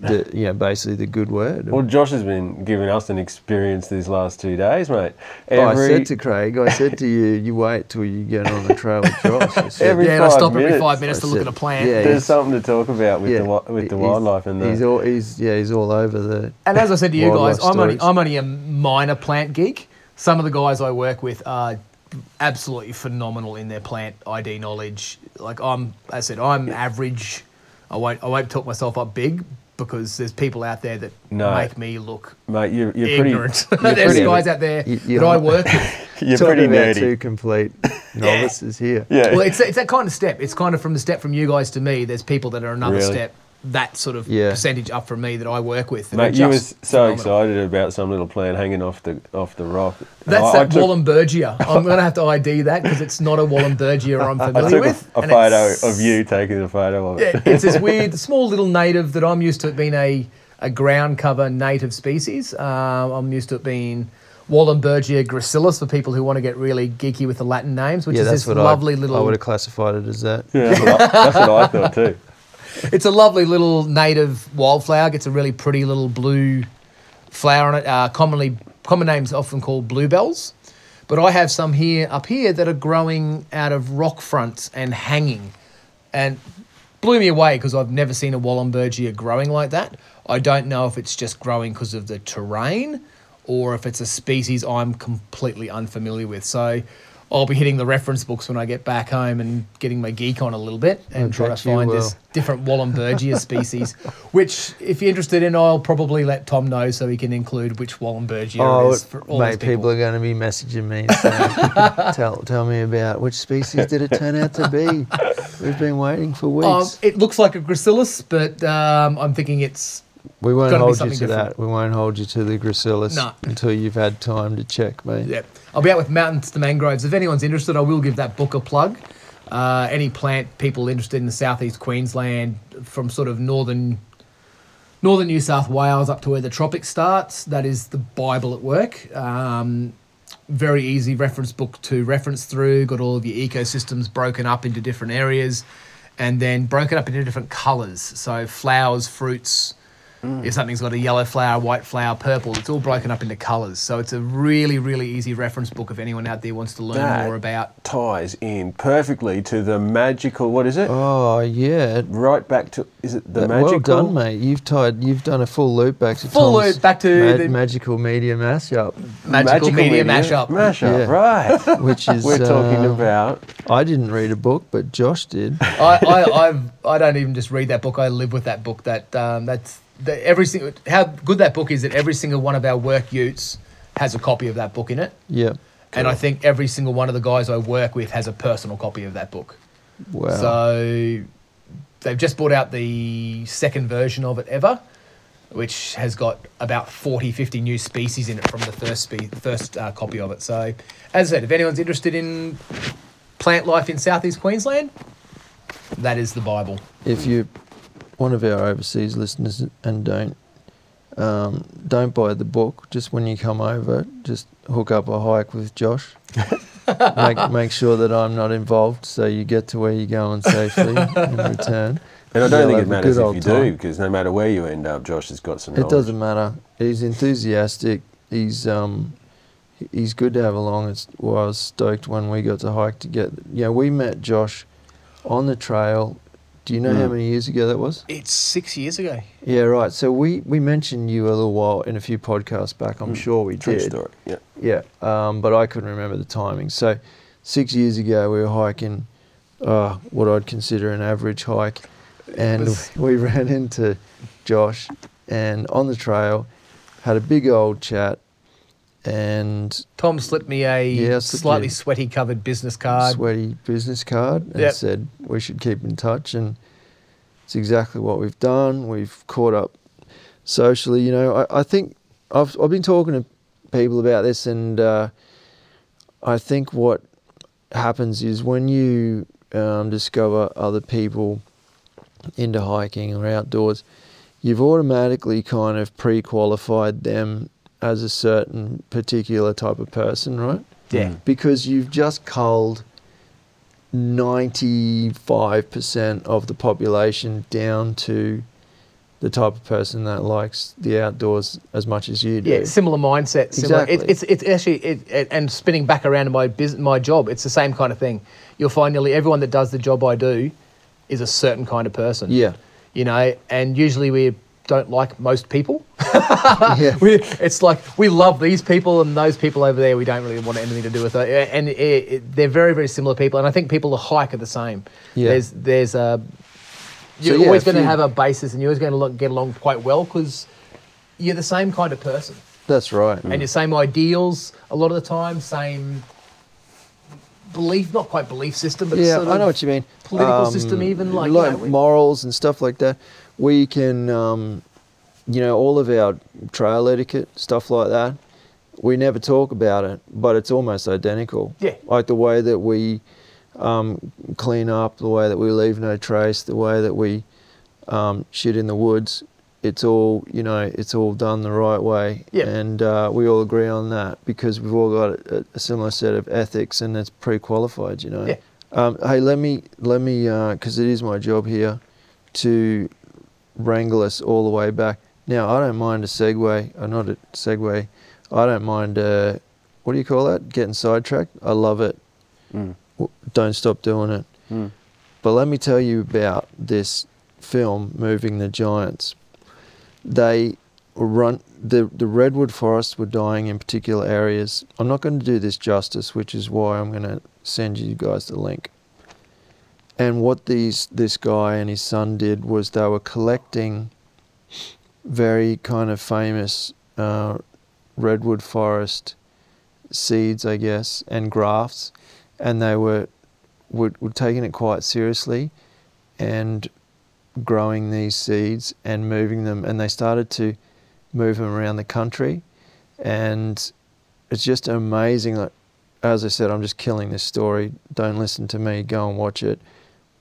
the you know basically the good word. Well, Josh has been giving us an experience these last two days, mate. Oh, I said to Craig, I said to you, you wait till you get on the trail with Josh. I said, Every yeah, and I five stop every minutes, five minutes I to look at a plant. yeah, there's something to talk about with the with the wildlife and the. he's all he's yeah he's all over the And as I said to you guys, I'm only. I'm only a minor plant geek. Some of the guys I work with are absolutely phenomenal in their plant ID knowledge. Like I'm, I said, I'm average. I won't I won't talk myself up big because there's people out there that No. make me look mate, you're, you're pretty. you're there's pretty- guys out there You- you that I are- work with. You're Talking pretty about nerdy. two complete novices here. Yeah. Well, it's it's that kind of step. It's kind of from the step from you guys to me. There's people that are another Really? step. That sort of Yeah. percentage up from me that I work with. Mate, you was just so phenomenal. excited about some little plant hanging off the off the rock. That's I- I that took- Wahlenbergia. I'm going to have to ID that because it's not a Wahlenbergia I'm I familiar took with. a, a photo it's- of you taking a photo of it. Yeah, it's this weird, small little native that I'm used to it being a, a ground cover native species. Um, I'm used to it being Wahlenbergia gracilis for people who want to get really geeky with the Latin names, which yeah, is that's this what lovely I, little. I would have classified it as that. Yeah, that's, what I, that's what I thought too. It's a lovely little native wildflower. Gets a really pretty little blue flower on it. Uh, commonly, common names often called bluebells, but I have some here up here that are growing out of rock fronts and hanging, and blew me away because I've never seen a Wahlenbergia growing like that. I don't know if it's just growing because of the terrain or if it's a species I'm completely unfamiliar with. So I'll be hitting the reference books when I get back home and getting my geek on a little bit and I try to find this different Wahlenbergia species, which, if you're interested in, I'll probably let Tom know so he can include which Wahlenbergia Oh, it is for all mate, people. people. are going to be messaging me. Saying, tell, tell me about which species did it turn out to be? We've been waiting for weeks. Um, it looks like a gracilis, but um, I'm thinking it's we won't hold you to different. that. We won't hold you to the gracilis No. until you've had time to check, mate. Yeah, I'll be out with Mountains to Mangroves. If anyone's interested, I will give that book a plug. Uh, any plant people interested in the southeast Queensland, from sort of northern northern New South Wales up to where the tropics starts, that is the Bible at work. Um, very easy reference book to reference through. Got all of your ecosystems broken up into different areas, and then broken up into different colours. So flowers, fruits. If something's got a yellow flower, white flower, purple, it's all broken up into colours. So it's a really, really easy reference book if anyone out there wants to learn That- more about. Ties in perfectly to the magical. What is it? Oh yeah. Right back to is it the That- magical? Well done, mate. You've tied. You've done a full loop back to Full Tom's loop back to ma- the- magical media mashup, Magical, media, mashup. Mashup, Yeah. right. which is We're talking uh, about. I didn't read a book, but Josh did. I, I, I've, I don't even just read that book. I live with that book. That um, that's that every single how good that book is. That every single one of our work utes has a copy of that book in it, Yeah. and I think every single one of the guys I work with has a personal copy of that book. Wow. So they've just brought out the second version of it ever, which has got about 40, 50 new species in it from the first spe- first uh, copy of it. So, as I said, if anyone's interested in plant life in southeast Queensland, that is the Bible. if you one of our overseas listeners and don't um, don't buy the book, just when you come over, just hook up a hike with Josh. make make sure that I'm not involved, so you get to where you're going safely in return. And I don't You'll think it matters if you time. do, because no matter where you end up, Josh has got some. It knowledge. doesn't matter. He's enthusiastic. He's um, he's good to have along. It's well, I was stoked when we got to hike together. Yeah, we met Josh on the trail. Do you know how Mm. many years ago that was? It's six years ago. Yeah, right. So we, we mentioned you a little while in a few podcasts back. I'm Mm. sure we True did. story. Yeah. Yeah, um, but I couldn't remember the timing. So six years ago we were hiking uh, what I'd consider an average hike, and was- we ran into Josh, and on the trail had a big old chat, and Tom slipped me a Yeah, slipped slightly you- sweaty covered business card. sweaty business card and Yep. said we should keep in touch and it's exactly what we've done we've caught up socially you know i, I think I've, I've been talking to people about this and uh, i think what happens is when you um, discover other people into hiking or outdoors you've automatically kind of pre-qualified them as a certain particular type of person right Yeah. Mm. because you've just culled 95% of the population down to the type of person that likes the outdoors as much as you do. Yeah, similar mindset. Similar. Exactly. It's, it's, it's actually, it, it, and spinning back around to my business, my job, it's the same kind of thing. You'll find nearly everyone that does the job I do is a certain kind of person. Yeah. You know, and usually we don't like most people. yeah. we, it's like we love these people and those people over there we don't really want anything to do with it. And it, it, they're very, very similar people. And I think people that hike are the same. Yeah. There's, there's a, you're yeah, always going to have a basis and you're always going to get along quite well because you're the same kind of person That's right. and your same ideals a lot of the time, same belief, not quite belief system, but yeah, sort I know what you mean. Political um, system, even like, you know, morals and stuff like that. We can, um, you know, all of our trail etiquette stuff like that. We never talk about it, but it's almost identical. Yeah. Like the way that we um, clean up, the way that we leave no trace, the way that we um, shit in the woods. It's all, you know, it's all done the right way. Yeah. And uh, we all agree on that because we've all got a, a similar set of ethics and it's pre-qualified, you know. Yeah. Um, hey, let me let me because it is my job here to wrangle us all the way back. Now, I don't mind a segue. Uh, not a segue. I don't mind. Uh, what do you call that? Getting sidetracked. I love it. Mm. Don't stop doing it. Mm. But let me tell you about this film, Moving the Giants. They run the the redwood forests were dying in particular areas. I'm not going to do this justice, which is why I'm going to send you guys the link. And what these this guy and his son did was they were collecting very kind of famous uh, redwood forest seeds, I guess, and grafts, and they were were, were taking it quite seriously, and growing these seeds and moving them, and they started to move them around the country, and it's just amazing. Like, as I said, I'm just killing this story. Don't listen to me. Go and watch it.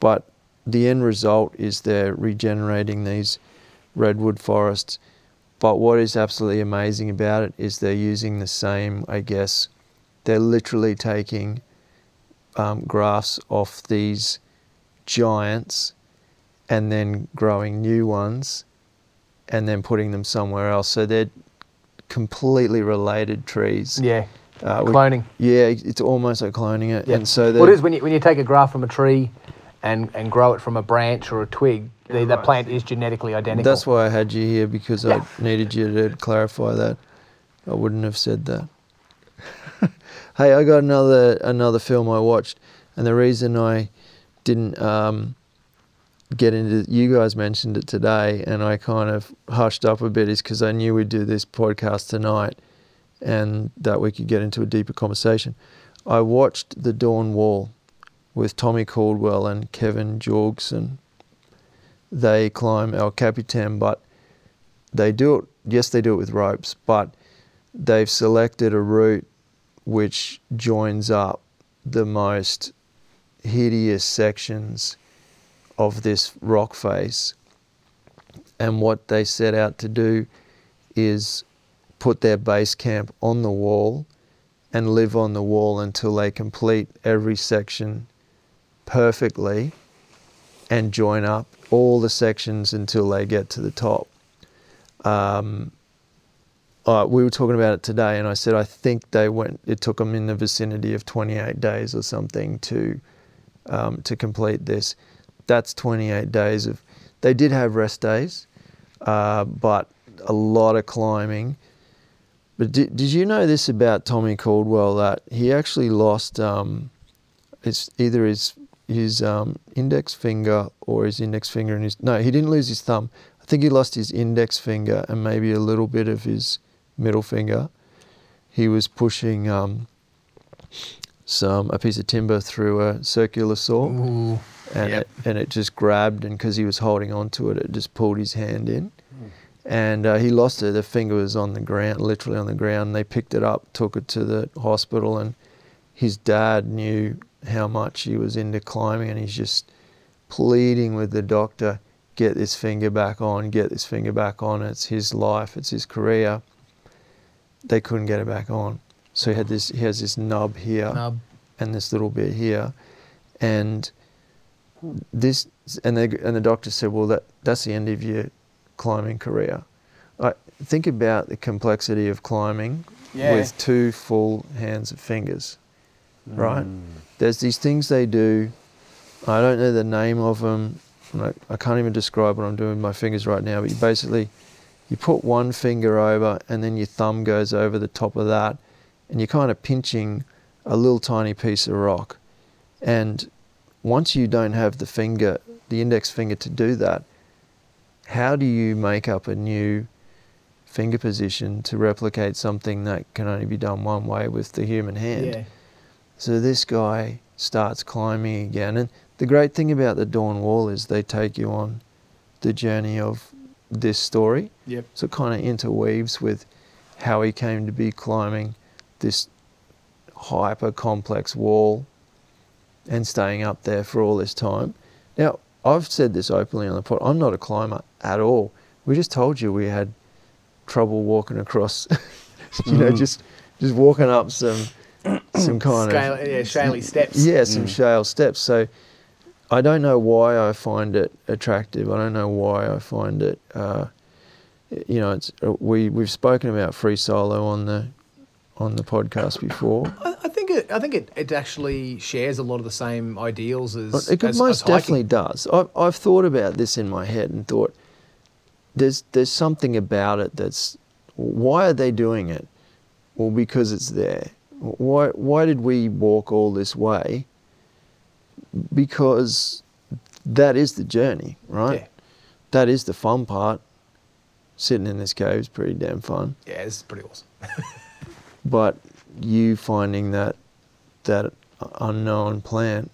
But the end result is they're regenerating these redwood forests. But what is absolutely amazing about it is they're using the same, I guess, they're literally taking um, grafts off these giants and then growing new ones and then putting them somewhere else. So they're completely related trees. yeah, Uh, we- cloning. yeah, it's almost like cloning it. Yeah. And so what is when you when you take a graft from a tree and and grow it from a branch or a twig, the, the plant is genetically identical. That's why I had you here because Yeah. I needed you to clarify that. I wouldn't have said that. hey, I got another another film I watched, and the reason I didn't um, get into you guys mentioned it today, and I kind of hushed up a bit is because I knew we'd do this podcast tonight, and that we could get into a deeper conversation. I watched The Dawn Wall with Tommy Caldwell and Kevin Jorgeson they climb El Capitan, but they do it. Yes, they do it with ropes, but they've selected a route which joins up the most hideous sections of this rock face. And what they set out to do is put their base camp on the wall and live on the wall until they complete every section perfectly and join up all the sections until they get to the top. Um, uh, we were talking about it today, and I said I think they went. It took them in the vicinity of 28 days or something to um, to complete this. That's 28 days of. They did have rest days, uh, but a lot of climbing. But did, did you know this about Tommy Caldwell that he actually lost um, it's either his his um, index finger or his index finger and his no, he didn't lose his thumb. I think he lost his index finger and maybe a little bit of his middle finger. He was pushing um, some a piece of timber through a circular saw, Ooh. and Yep. it and it just grabbed, and because he was holding on to it, it just pulled his hand in, and uh, he lost it. The finger was on the ground, literally on the ground. They picked it up, took it to the hospital, and his dad knew how much he was into climbing, and he's just pleading with the doctor, get this finger back on, get this finger back on. It's his life, it's his career. They couldn't get it back on, so he had this. He has this nub here Nub. and this little bit here, and this and they and the doctor said, well, that that's the end of your climbing career. I think about the complexity of climbing Yeah. with two full hands of fingers, right? There's these things they do. I don't know the name of them. I, I can't even describe what I'm doing with my fingers right now. But you basically, you put one finger over, and then your thumb goes over the top of that, and you're kind of pinching a little tiny piece of rock. And once you don't have the finger, the index finger to do that, how do you make up a new finger position to replicate something that can only be done one way with the human hand? Yeah. So this guy starts climbing again. And the great thing about the Dawn Wall is they take you on the journey of this story. Yep. So it kind of interweaves with how he came to be climbing this hyper complex wall and staying up there for all this time. Now, I've said this openly on the pod. I'm not a climber at all. We just told you we had trouble walking across, you know, Mm. just just walking up some some kind Scale, of yeah, shaly steps. yeah, some Mm. shale steps. So I don't know why I find it attractive. I don't know why I find it. Uh, you know, it's uh, we we've spoken about free solo on the on the podcast before. I, I think it. I think it, it actually shares a lot of the same ideals as. It as, most as definitely does. I've, I've thought about this in my head and thought there's there's something about it that's why are they doing it? Well, because it's there. Why why did we walk all this way? Because that is the journey, right? Yeah. That is the fun part. Sitting in this cave is pretty damn fun. Yeah, this is pretty awesome. But you finding that that unknown plant.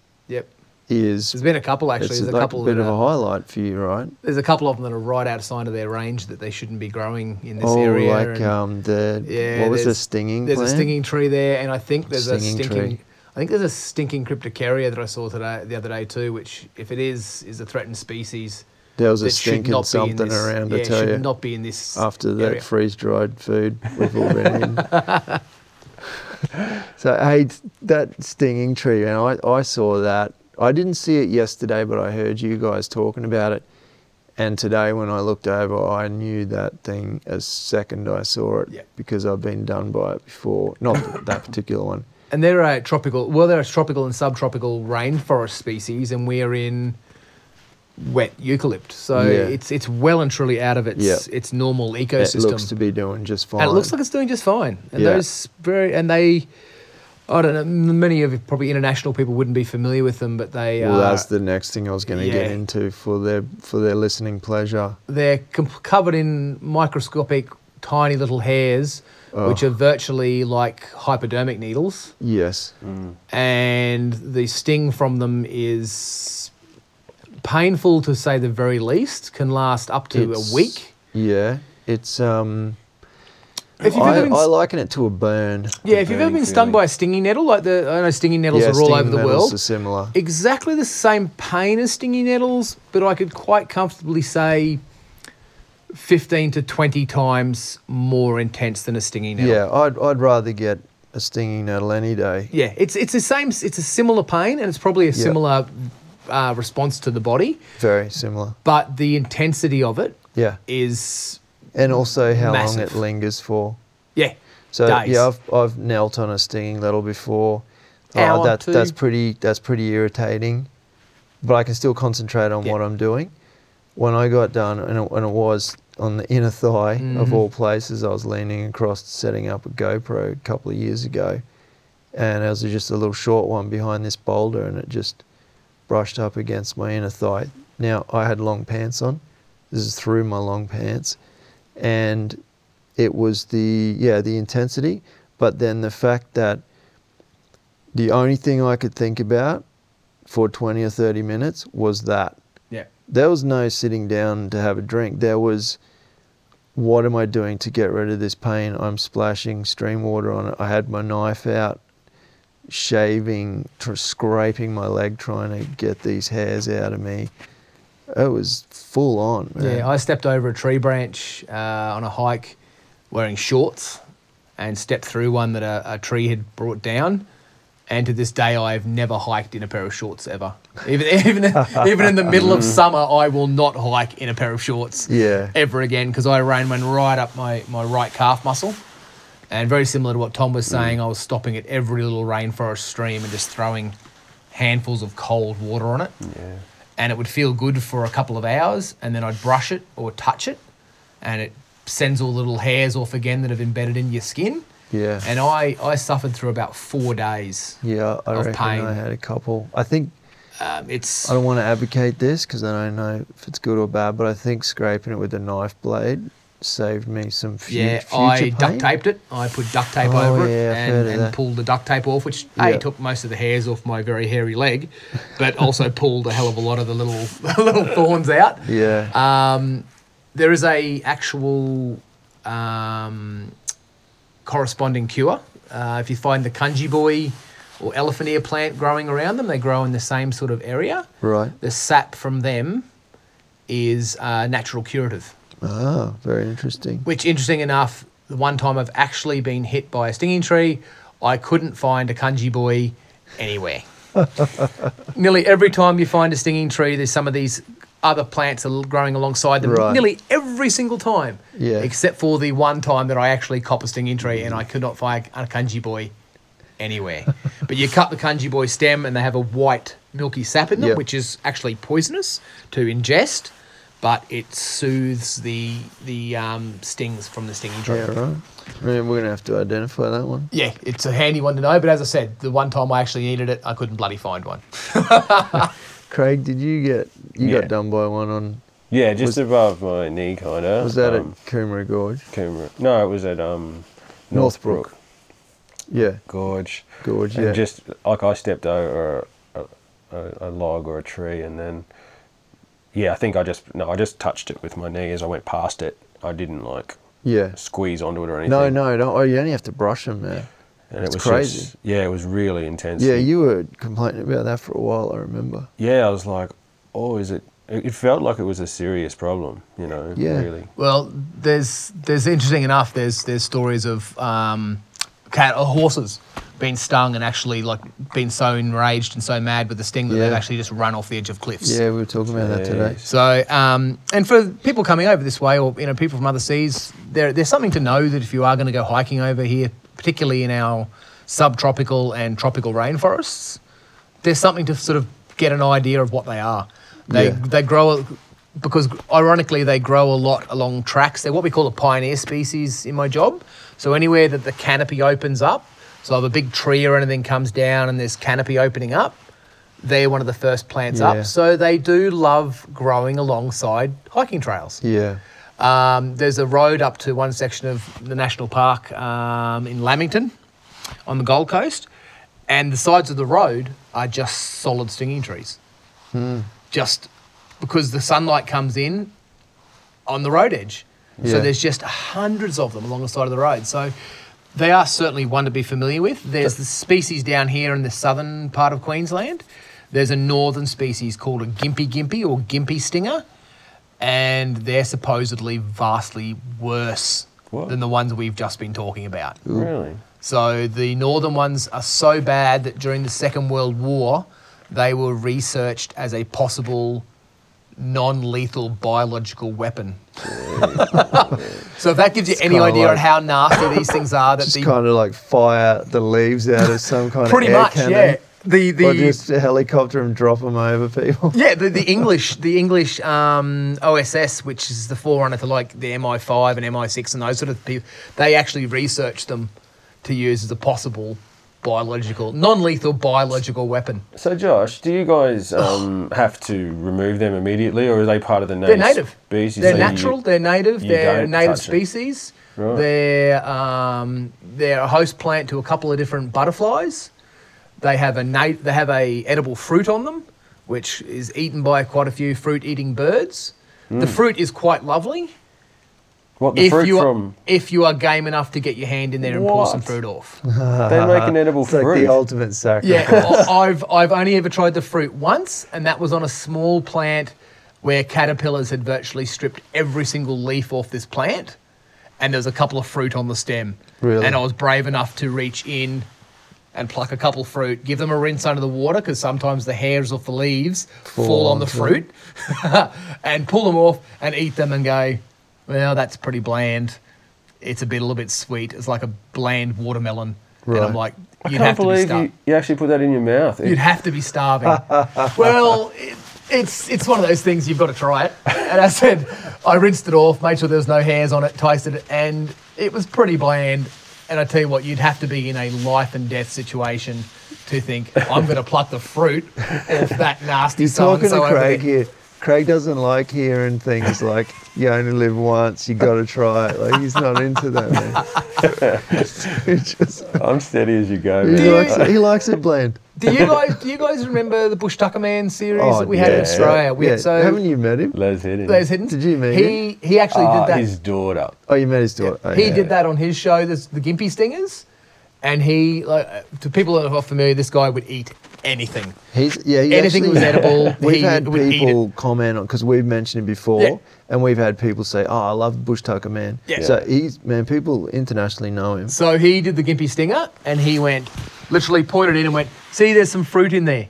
Is There's been a couple actually. There's a like couple a bit of a highlight for you, right? There's a couple of them that are right outside of their range that they shouldn't be growing in this oh, area. like and um, the Yeah, what was the stinging? there's a stinging tree there, and I think there's Stinging a stinking. tree. I think there's a stinking cryptocarya that I saw today, the other day too, which, if it is, is a threatened species. There was a stinking not be in something this, around, yeah, I tell should you. not be in this after that freeze dried food we've all been in. so hey, that stinging tree, and I, I saw that. I didn't see it yesterday, but I heard you guys talking about it. And today, when I looked over, I knew that thing as second I saw it Yeah. because I've been done by it before. Not that particular one. And they're a tropical, well, they're a tropical and subtropical rainforest species, and we're in wet eucalypt. So Yeah. it's it's well and truly out of its Yeah. its normal ecosystem. It looks to be doing just fine. and it looks like it's doing just fine. And those very and they, I don't know. Many of you, probably international people wouldn't be familiar with them, but they well, are. that's the next thing I was going to get into for their for their listening pleasure. they're com- covered in microscopic, tiny little hairs, Oh. which are virtually like hypodermic needles. Yes. and the sting from them is painful to say the very least. Can last up to It's- a week. Yeah. It's um. If you've I, ever been, I liken it to a burn. yeah, if you've ever been stung feeling. by a stinging nettle, like the I know stinging nettles yeah, are all over the nettles world. Are similar. Exactly the same pain as stinging nettles, but I could quite comfortably say. 15 to 20 times more intense than a stinging nettle. Yeah, I'd I'd rather get a stinging nettle any day. Yeah, it's it's the same. It's a similar pain, and it's probably a Yeah. similar uh, response to the body. Very similar. But the intensity of it Yeah, is and also how long it lingers for. yeah. So Days. yeah, I've I've knelt on a stinging nettle before. Uh, Hour, that's two. that's pretty that's pretty irritating, but I can still concentrate on Yeah. what I'm doing. When I got done, and it, and it was on the inner thigh of Mhm. all places, I was leaning across setting up a GoPro a couple of years ago, and it was just a little short one behind this boulder, and it just brushed up against my inner thigh. Now I had long pants on. This is through my long pants, and it was the yeah the intensity, but then the fact that the only thing I could think about for 20 or 30 minutes was that. Yeah. There was no sitting down to have a drink. There was, what am I doing to get rid of this pain? I'm splashing stream water on it. I had my knife out, shaving, tr- scraping my leg, trying to get these hairs out of me. It was full on. Man. Yeah, I stepped over a tree branch uh, on a hike wearing shorts and stepped through one that a, a tree had brought down. And to this day, I've never hiked in a pair of shorts ever. Even even even in the middle of summer, I will not hike in a pair of shorts Yeah. ever again because I ran one right up my, my right calf muscle. And very similar to what Tom was saying, I was stopping at every little rainforest stream and just throwing handfuls of cold water on it Yeah. And it would feel good for a couple of hours, and then I'd brush it or touch it, and it sends all the little hairs off again that have embedded in your skin. Yeah. And I, I suffered through about four days. yeah, I of reckon pain. I had a couple. I think Um, it's I don't want to advocate this because I don't know if it's good or bad, but I think scraping it with a knife blade saved me some fu- yeah. future I pain. duct taped it. I put duct tape Oh, over it yeah, I've and, and pulled the duct tape off, which Yeah. a took most of the hairs off my very hairy leg, but also pulled a hell of a lot of the little little thorns out. Yeah. Um, there is a actual um, corresponding cure. Uh, if you find the cunjevoi or elephant ear plant growing around them, they grow in the same sort of area. right. The sap from them is uh, natural curative. Ah, very interesting. Which, interesting enough, the one time I've actually been hit by a stinging tree, I couldn't find a cunjevoi anywhere. Nearly every time you find a stinging tree, there's some of these other plants are growing alongside them. Right. Nearly every single time, Yeah. except for the one time that I actually cop a stinging tree and I could not find a cunjevoi anywhere. but you cut the cunjevoi stem and they have a white milky sap in them, Yep. which is actually poisonous to ingest, but it soothes the the um, stings from the stinging tree. Yeah, right. I mean, we're gonna have to identify that one. Yeah, it's a handy one to know. But as I said, the one time I actually needed it, I couldn't bloody find one. Craig, did you get you Yeah. got done by one on? Yeah, just Was- above my knee, kind of. Was that um, at Coomera Gorge? Coomera? No, it was at um, Northbrook. Yeah, Gorge. Gorge. And Yeah. just like I stepped over a, a, a log or a tree, and then yeah, I think I just no, I just touched it with my knee as I went past it. I didn't like yeah. squeeze onto it or anything. No, no, don't. Oh, you only have to brush them, man. and it's it was crazy. Just, yeah, it was really intense. Yeah, you were complaining about that for a while. I remember. Yeah, I was like, oh, is it? It it felt like it was a serious problem, you know. Yeah. Really. Well, there's there's interesting enough. There's there's stories of um, cat or horses being stung and actually like been so enraged and so mad with the sting that they've actually just run off the edge of cliffs. Yeah, we were talking about that today. So, um, and for people coming over this way, or you know, people from other seas, there, there's something to know that if you are going to go hiking over here, particularly in our subtropical and tropical rainforests, there's something to sort of get an idea of what they are. They Yeah. they grow because ironically they grow a lot along tracks. They're what we call a pioneer species in my job. So anywhere that the canopy opens up, so if a big tree or anything comes down and there's canopy opening up, they're one of the first plants Yeah. up. So they do love growing alongside hiking trails. Yeah. Um, there's a road up to one section of the national park um, in Lamington on the Gold Coast, and the sides of the road are just solid stinging trees. Just because the sunlight comes in on the road edge. So there's just hundreds of them along the side of the road. So they are certainly one to be familiar with. There's the species down here in the southern part of Queensland. There's a northern species called a gimpy gimpy or gimpy stinger, and they're supposedly vastly worse What? than the ones we've just been talking about. Really. So the northern ones are so bad that during the Second World War, they were researched as a possible non-lethal biological weapon. so if that gives you It's any idea like- on how nasty these things are, that Just the kind of like fire the leaves out of some kind pretty of air much, cannon. yeah. The the or just a helicopter and drop them over people. Yeah, the, the English, the English um, OSS, which is the forerunner to like the MI5 and MI6 and those sort of people, they actually researched them to use as a possible biological, non-lethal biological weapon. So, Josh, do you guys um, have to remove them immediately, or are they part of the They're native, native. species? They're so you- natural. they're native. They're native species. Right. They're um, they're a host plant to a couple of different butterflies. They have a nat- they have a edible fruit on them, which is eaten by quite a few fruit-eating birds. The fruit is quite lovely what the if fruit you are, from? if you are game enough to get your hand in there and pull some fruit off. They make an edible It's like fruit. the ultimate sacrifice. Yeah, I- I've I've only ever tried the fruit once, and that was on a small plant where caterpillars had virtually stripped every single leaf off this plant, and there was a couple of fruit on the stem. Really? And I was brave enough to reach in and pluck a couple fruit, give them a rinse under the water because sometimes the hairs off the leaves fall, on the fruit, and pull them off and eat them and go, well, that's pretty bland. It's a bit a little bit sweet. It's like a bland watermelon. Right. And I'm like, I you'd can't have to be believe you, you actually put that in your mouth. You'd have to be starving. well, it, it's it's one of those things you've got to try it. And I said, I rinsed it off, made sure there was no hairs on it, tasted it, and it was pretty bland. And I tell you what, you'd have to be in a life and death situation to think I'm going to pluck the fruit off that nasty You're talking to so-and-so Craig here. Craig doesn't like hearing things like "you only live once, you got to try it." Like he's not into that, man. just, I'm steady as you go. he, likes it, he likes it bland. Do you guys do you guys remember the Bush Tucker Man series Oh, that we had in. Australia? We yeah. had, so haven't you met him? Les Hiddins. Les Hiddins. Did you meet he he actually Ah, did that. His daughter. Oh, you met his daughter. Oh, he yeah. did that on his show, this, the Gimpy Stingers, and he, like, to people that are not familiar, this guy would eat anything. He's yeah. He Anything actually, was edible, We've he had people comment on because we've mentioned him before, Yeah. and we've had people say, "Oh, I love Bush Tucker, man." Yeah. So he's man. People internationally know him. So he did the Gimpy Stinger, and he went, literally pointed in and went, "See, there's some fruit in there."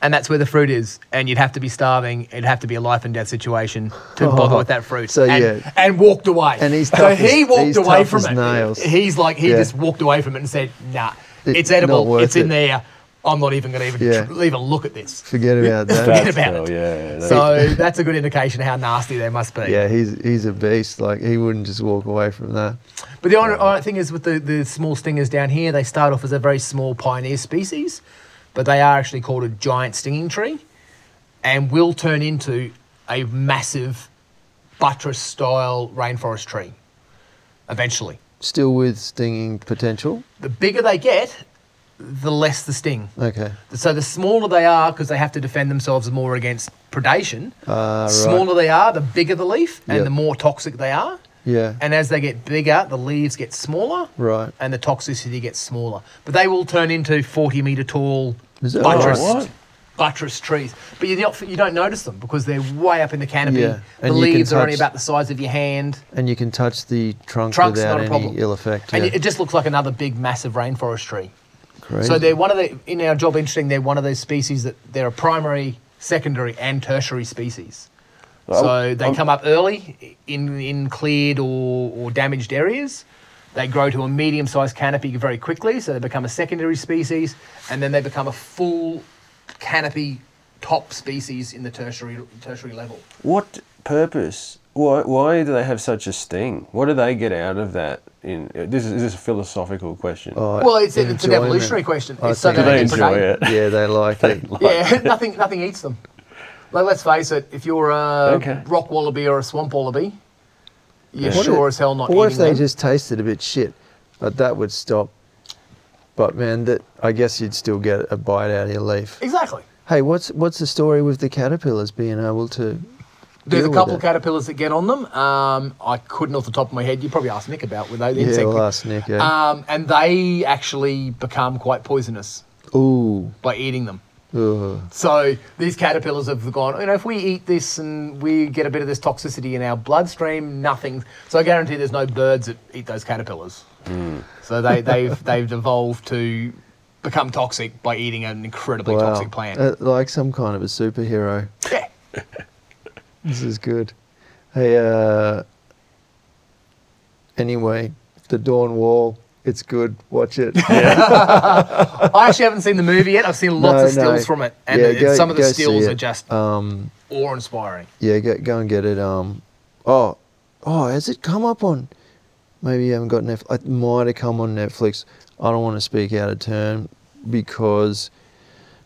And that's where the fruit is, and you'd have to be starving. It'd have to be a life and death situation to oh. bother with that fruit. So, and, yeah. and walked away. And he's so he walked he's away from it. nails. He's like he Yeah. just walked away from it and said, "Nah, It- it's edible. It's in it." there. I'm not even going to even Yeah. tr- even look at this." Forget about that. Forget That's about cool, it. Yeah. that- So that's a good indication of how nasty they must be. yeah, he's he's a beast. Like he wouldn't just walk away from that. But the only only thing is with the, the small stingers down here, they start off as a very small pioneer species, but they are actually called a giant stinging tree and will turn into a massive buttress style rainforest tree eventually. Still with stinging potential. The bigger they get, the less the sting. Okay. So the smaller they are, because they have to defend themselves more against predation, Ah, right. smaller they are, the bigger the leaf and Yep. the more toxic they are. Yeah. And as they get bigger, the leaves get smaller. Right. And the toxicity gets smaller. But they will turn into 40 metre tall buttress, right? Buttress trees. But you don't, you don't notice them because they're way up in the canopy. Yeah. The And can leaves are only about the size of your hand. And you can touch the trunk Trunk's without not a any problem. ill effect. And it just looks like another big, massive rainforest tree. Crazy. So they're one of the, in our job interesting, they're one of those species that they're a primary, secondary, and tertiary species. Well, so they I'm- come up early in, in cleared or, or damaged areas. They grow to a medium sized canopy very quickly, so they become a secondary species, and then they become a full canopy top species in the tertiary tertiary level. What purpose? Why, why do they have such a sting? What do they get out of that? In uh, this is, is this a philosophical question? Oh, Well, it's, it's an evolutionary question. It's so think that do they they enjoy predate. it? Yeah, they like it. Yeah, nothing nothing eats them. Like, let's face it, if you're a Okay. rock wallaby or a swamp wallaby, you're What sure if- as hell not What if they them. just tasted a bit shit? But that would stop. But man, that I guess you'd still get a bite out of your leaf. Exactly. Hey, what's what's the story with the caterpillars being able to? There's a couple of caterpillars that get on them. Um, I couldn't off the top of my head. You probably asked Nick about were they the Yeah, insect. we'll ask Nick. Yeah. Um, and they actually become quite poisonous Ooh. by eating them. Ugh. So these caterpillars have gone, you know, if we eat this and we get a bit of this toxicity in our bloodstream, nothing. So I guarantee there's no birds that eat those caterpillars. So they, they've they've evolved to become toxic by eating an incredibly Wow. toxic plant. Uh, like some kind of a superhero. yeah. This is good. Hey, uh, anyway, the Dawn Wall. It's good. Watch it. I actually haven't seen the movie yet. I've seen lots No, of stills no. from it, and Yeah, go- some of the stills are just Um, awe-inspiring. yeah, go, go and get it. Um, oh, oh, has it come up on? maybe you haven't got Netflix. It might have come on Netflix. I don't want to speak out of turn because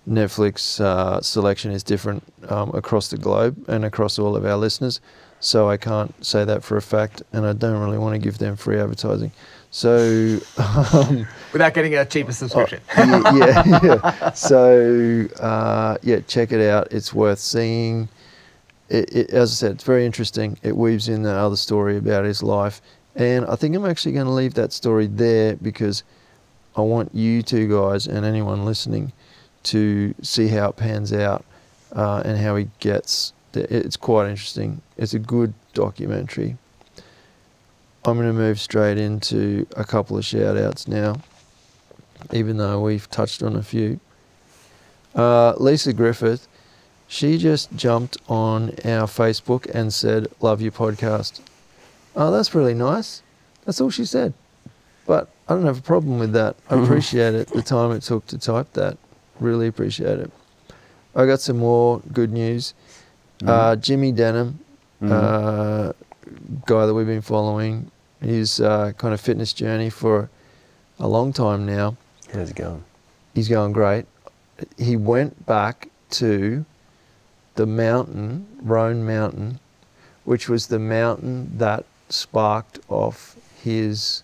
Netflix uh, selection is different um, across the globe and across all of our listeners. So I can't say that for a fact, and I don't really want to give them free advertising. So um, Without getting a cheaper subscription. yeah, yeah, yeah. So uh, yeah, check it out. It's worth seeing. It, it, as I said, it's very interesting. It weaves in that other story about his life, and I think I'm actually going to leave that story there because I want you two guys and anyone listening to see how it pans out uh, and how he gets. The, it's quite interesting. It's a good documentary. I'm going to move straight into a couple of shout outs now even though we've touched on a few. Uh, Lisa Griffith, she just jumped on our Facebook and said, Love your podcast. Oh, that's really nice. That's all she said. But I don't have a problem with that. I appreciate it, the time it took to type that. Really appreciate it. I got some more good news. Uh, Jimmy Denham, uh, guy that we've been following, his uh, kind of fitness journey for a long time now How's it going? he's going great. He went back to the mountain, Roan Mountain, which was the mountain that sparked off his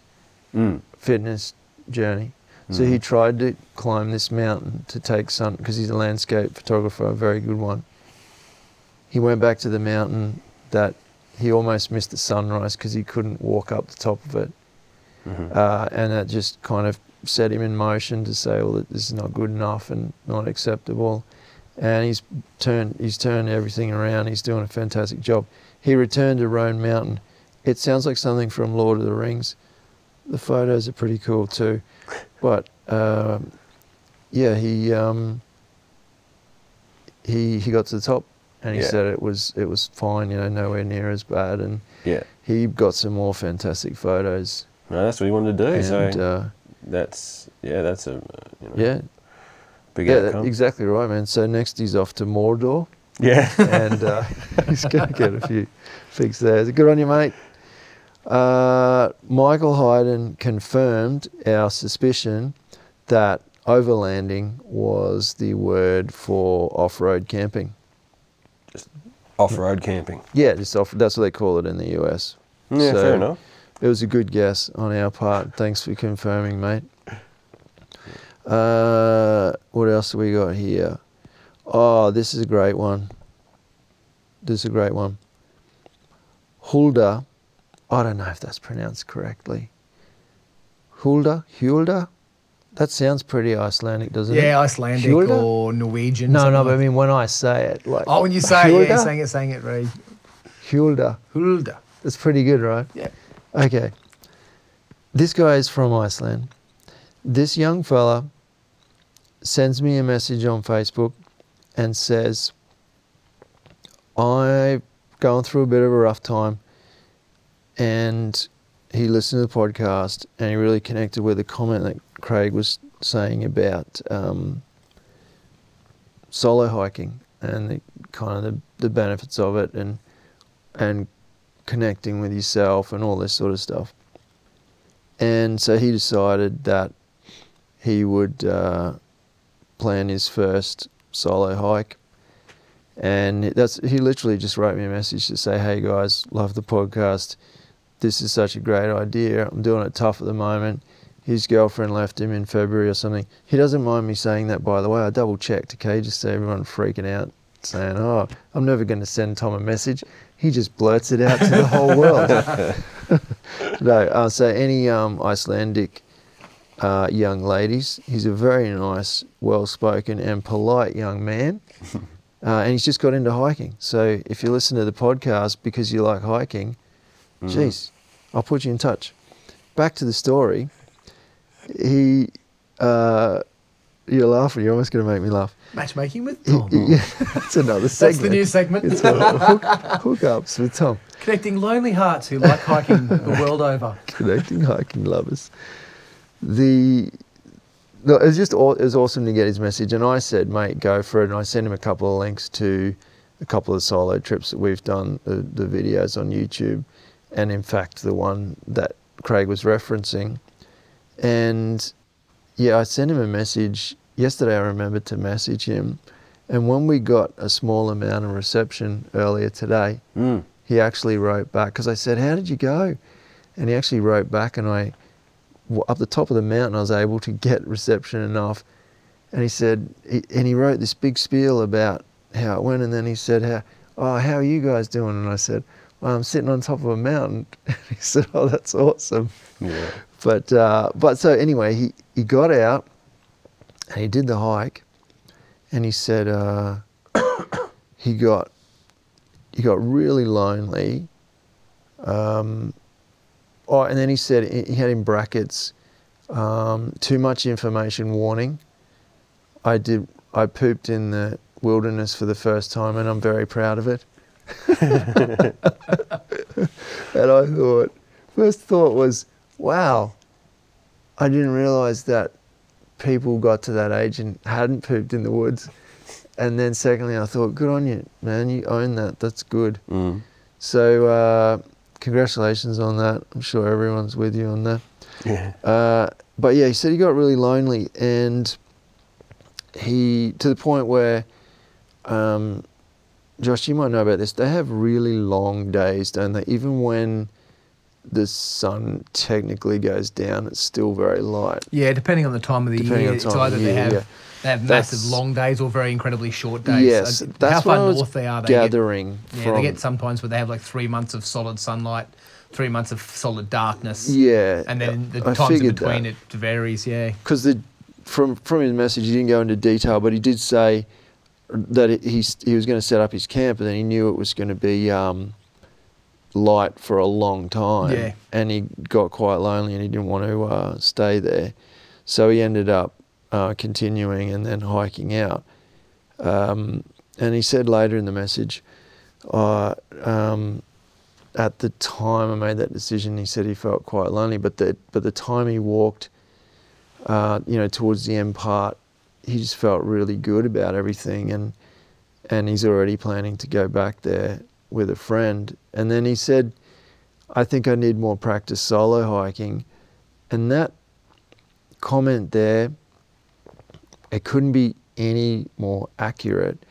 Mm. fitness journey. So he tried to climb this mountain to take sun because he's a landscape photographer, a very good one. He went back to the mountain that he almost missed the sunrise because he couldn't walk up the top of it. Uh, and that just kind of set him in motion to say, well, this is not good enough and not acceptable. And he's turned, he's turned everything around. He's doing a fantastic job. He returned to Roan Mountain. It sounds like something from Lord of the Rings. The photos are pretty cool too, but um, yeah, he um, he he got to the top, and he Yeah. said it was it was fine. You know, nowhere near as bad, and Yeah. he got some more fantastic photos. No, that's what he wanted to do. And so uh, that's yeah, that's a uh, you know, yeah, big yeah, outcome. exactly right, man. So next he's off to Mordor, yeah. and uh, he's going to get a few fix there. Good on you, mate. Uh, Michael Hayden confirmed our suspicion that overlanding was the word for off-road camping. Just Off-road camping. Yeah, just off. That's what they call it in the US. Yeah, So- fair enough. It was a good guess on our part. Thanks for confirming, mate. Uh, what else have we got here? Oh, this is a great one. This is a great one. Hulda, I don't know if that's pronounced correctly. Hulda, Hulda, that sounds pretty Icelandic, doesn't it? yeah, Icelandic Hulda? or Norwegian. No, no, but I mean when I say it, like Oh, when you say it, yeah, you're saying it, saying it very Hulda. Hulda. That's pretty good, right? Yeah. Okay. This guy is from Iceland. This young fella sends me a message on Facebook and says, I've gone through a bit of a rough time. And he listened to the podcast and he really connected with the comment that Craig was saying about um, solo hiking and the kind of the, the benefits of it and and connecting with yourself and all this sort of stuff. And so he decided that he would uh, plan his first solo hike. And that's he literally just wrote me a message to say, "Hey guys, love the podcast. This is such a great idea. I'm doing it tough at the moment." His girlfriend left him in February or something. He doesn't mind me saying that, by the way. I double checked, okay, just so everyone freaking out, saying, "Oh, I'm never going to send Tom a message." He just blurts it out to the whole world. no, uh, so any um, Icelandic uh, young ladies, he's a very nice, well-spoken, and polite young man. Uh, and he's just got into hiking. So if you listen to the podcast because you like hiking, geez, I'll put you in touch. Back to the story. He, uh, you're laughing. You're almost going to make me laugh. Matchmaking with Tom. he- that's another segment. That's the new segment. It's hook, hookups with Tom. Connecting lonely hearts who like hiking the world over. connecting hiking lovers. The no, it was just it was awesome to get his message, and I said, "Mate, go for it." And I sent him a couple of links to a couple of solo trips that we've done, the, the videos on YouTube, and in fact, the one that Craig was referencing. And yeah, I sent him a message yesterday. I remembered to message him. And when we got a small amount of reception earlier today, Mm. he actually wrote back because I said, "How did you go?" And he actually wrote back, and I up the top of the mountain, I was able to get reception enough. And he said, he, and he wrote this big spiel about how it went, and then he said, "How, oh, how are you guys doing?" And I said, "Well, I'm sitting on top of a mountain." And he said, "Oh, that's awesome." Yeah. But uh, but so anyway, he, he got out and he did the hike, and he said uh, he got he got really lonely. Um, oh, and then he said he had in brackets um, too much information warning. I did I pooped in the wilderness for the first time, and I'm very proud of it. and I thought, first thought was, wow, I didn't realize that people got to that age and hadn't pooped in the woods. And then secondly, I thought, good on you, man. You own that. That's good. Mm. So uh, congratulations on that. I'm sure everyone's with you on that. Yeah. Uh, but yeah, he said he got really lonely, and he to the point where, um, Josh, you might know about this. They have really long days, don't they? Even when the sun technically goes down, it's still very light. Yeah, depending on the time of the Depending year, on it's either the they have yeah. they have That's- massive long days or very incredibly short days. Yes, Uh, that's how far what I was north they are. They get, gathering yeah, from. they get sometimes where they have like three months of solid sunlight, three months of solid darkness. yeah, and then the I times in between that. it varies. Yeah, because the from from his message he didn't go into detail, but he did say that he he was going to set up his camp, and then he knew it was going to be um, light for a long time. Yeah. and he got quite lonely, and he didn't want to uh, stay there, so he ended up uh, continuing and then hiking out. Um, and he said later in the message, uh, um, at the time I made that decision, he said he felt quite lonely, but the but the time he walked uh, you know, towards the end part, he just felt really good about everything, and and he's already planning to go back there with a friend. And then he said, "I think I need more practice solo hiking," and that comment there, it couldn't be any more accurate,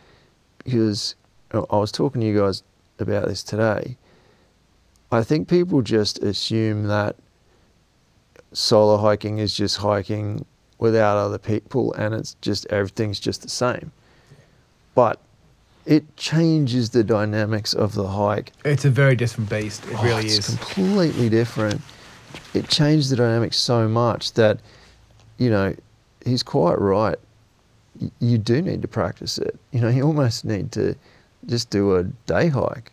because I was talking to you guys about this today. I think people just assume that solo hiking is just hiking without other people and it's just everything's just the same. But it changes the dynamics of the hike. it's a very different beast. It Oh, really it's is. completely different. It changed the dynamics so much that, you know, he's quite right. You do need to practice it. You know, you almost need to just do a day hike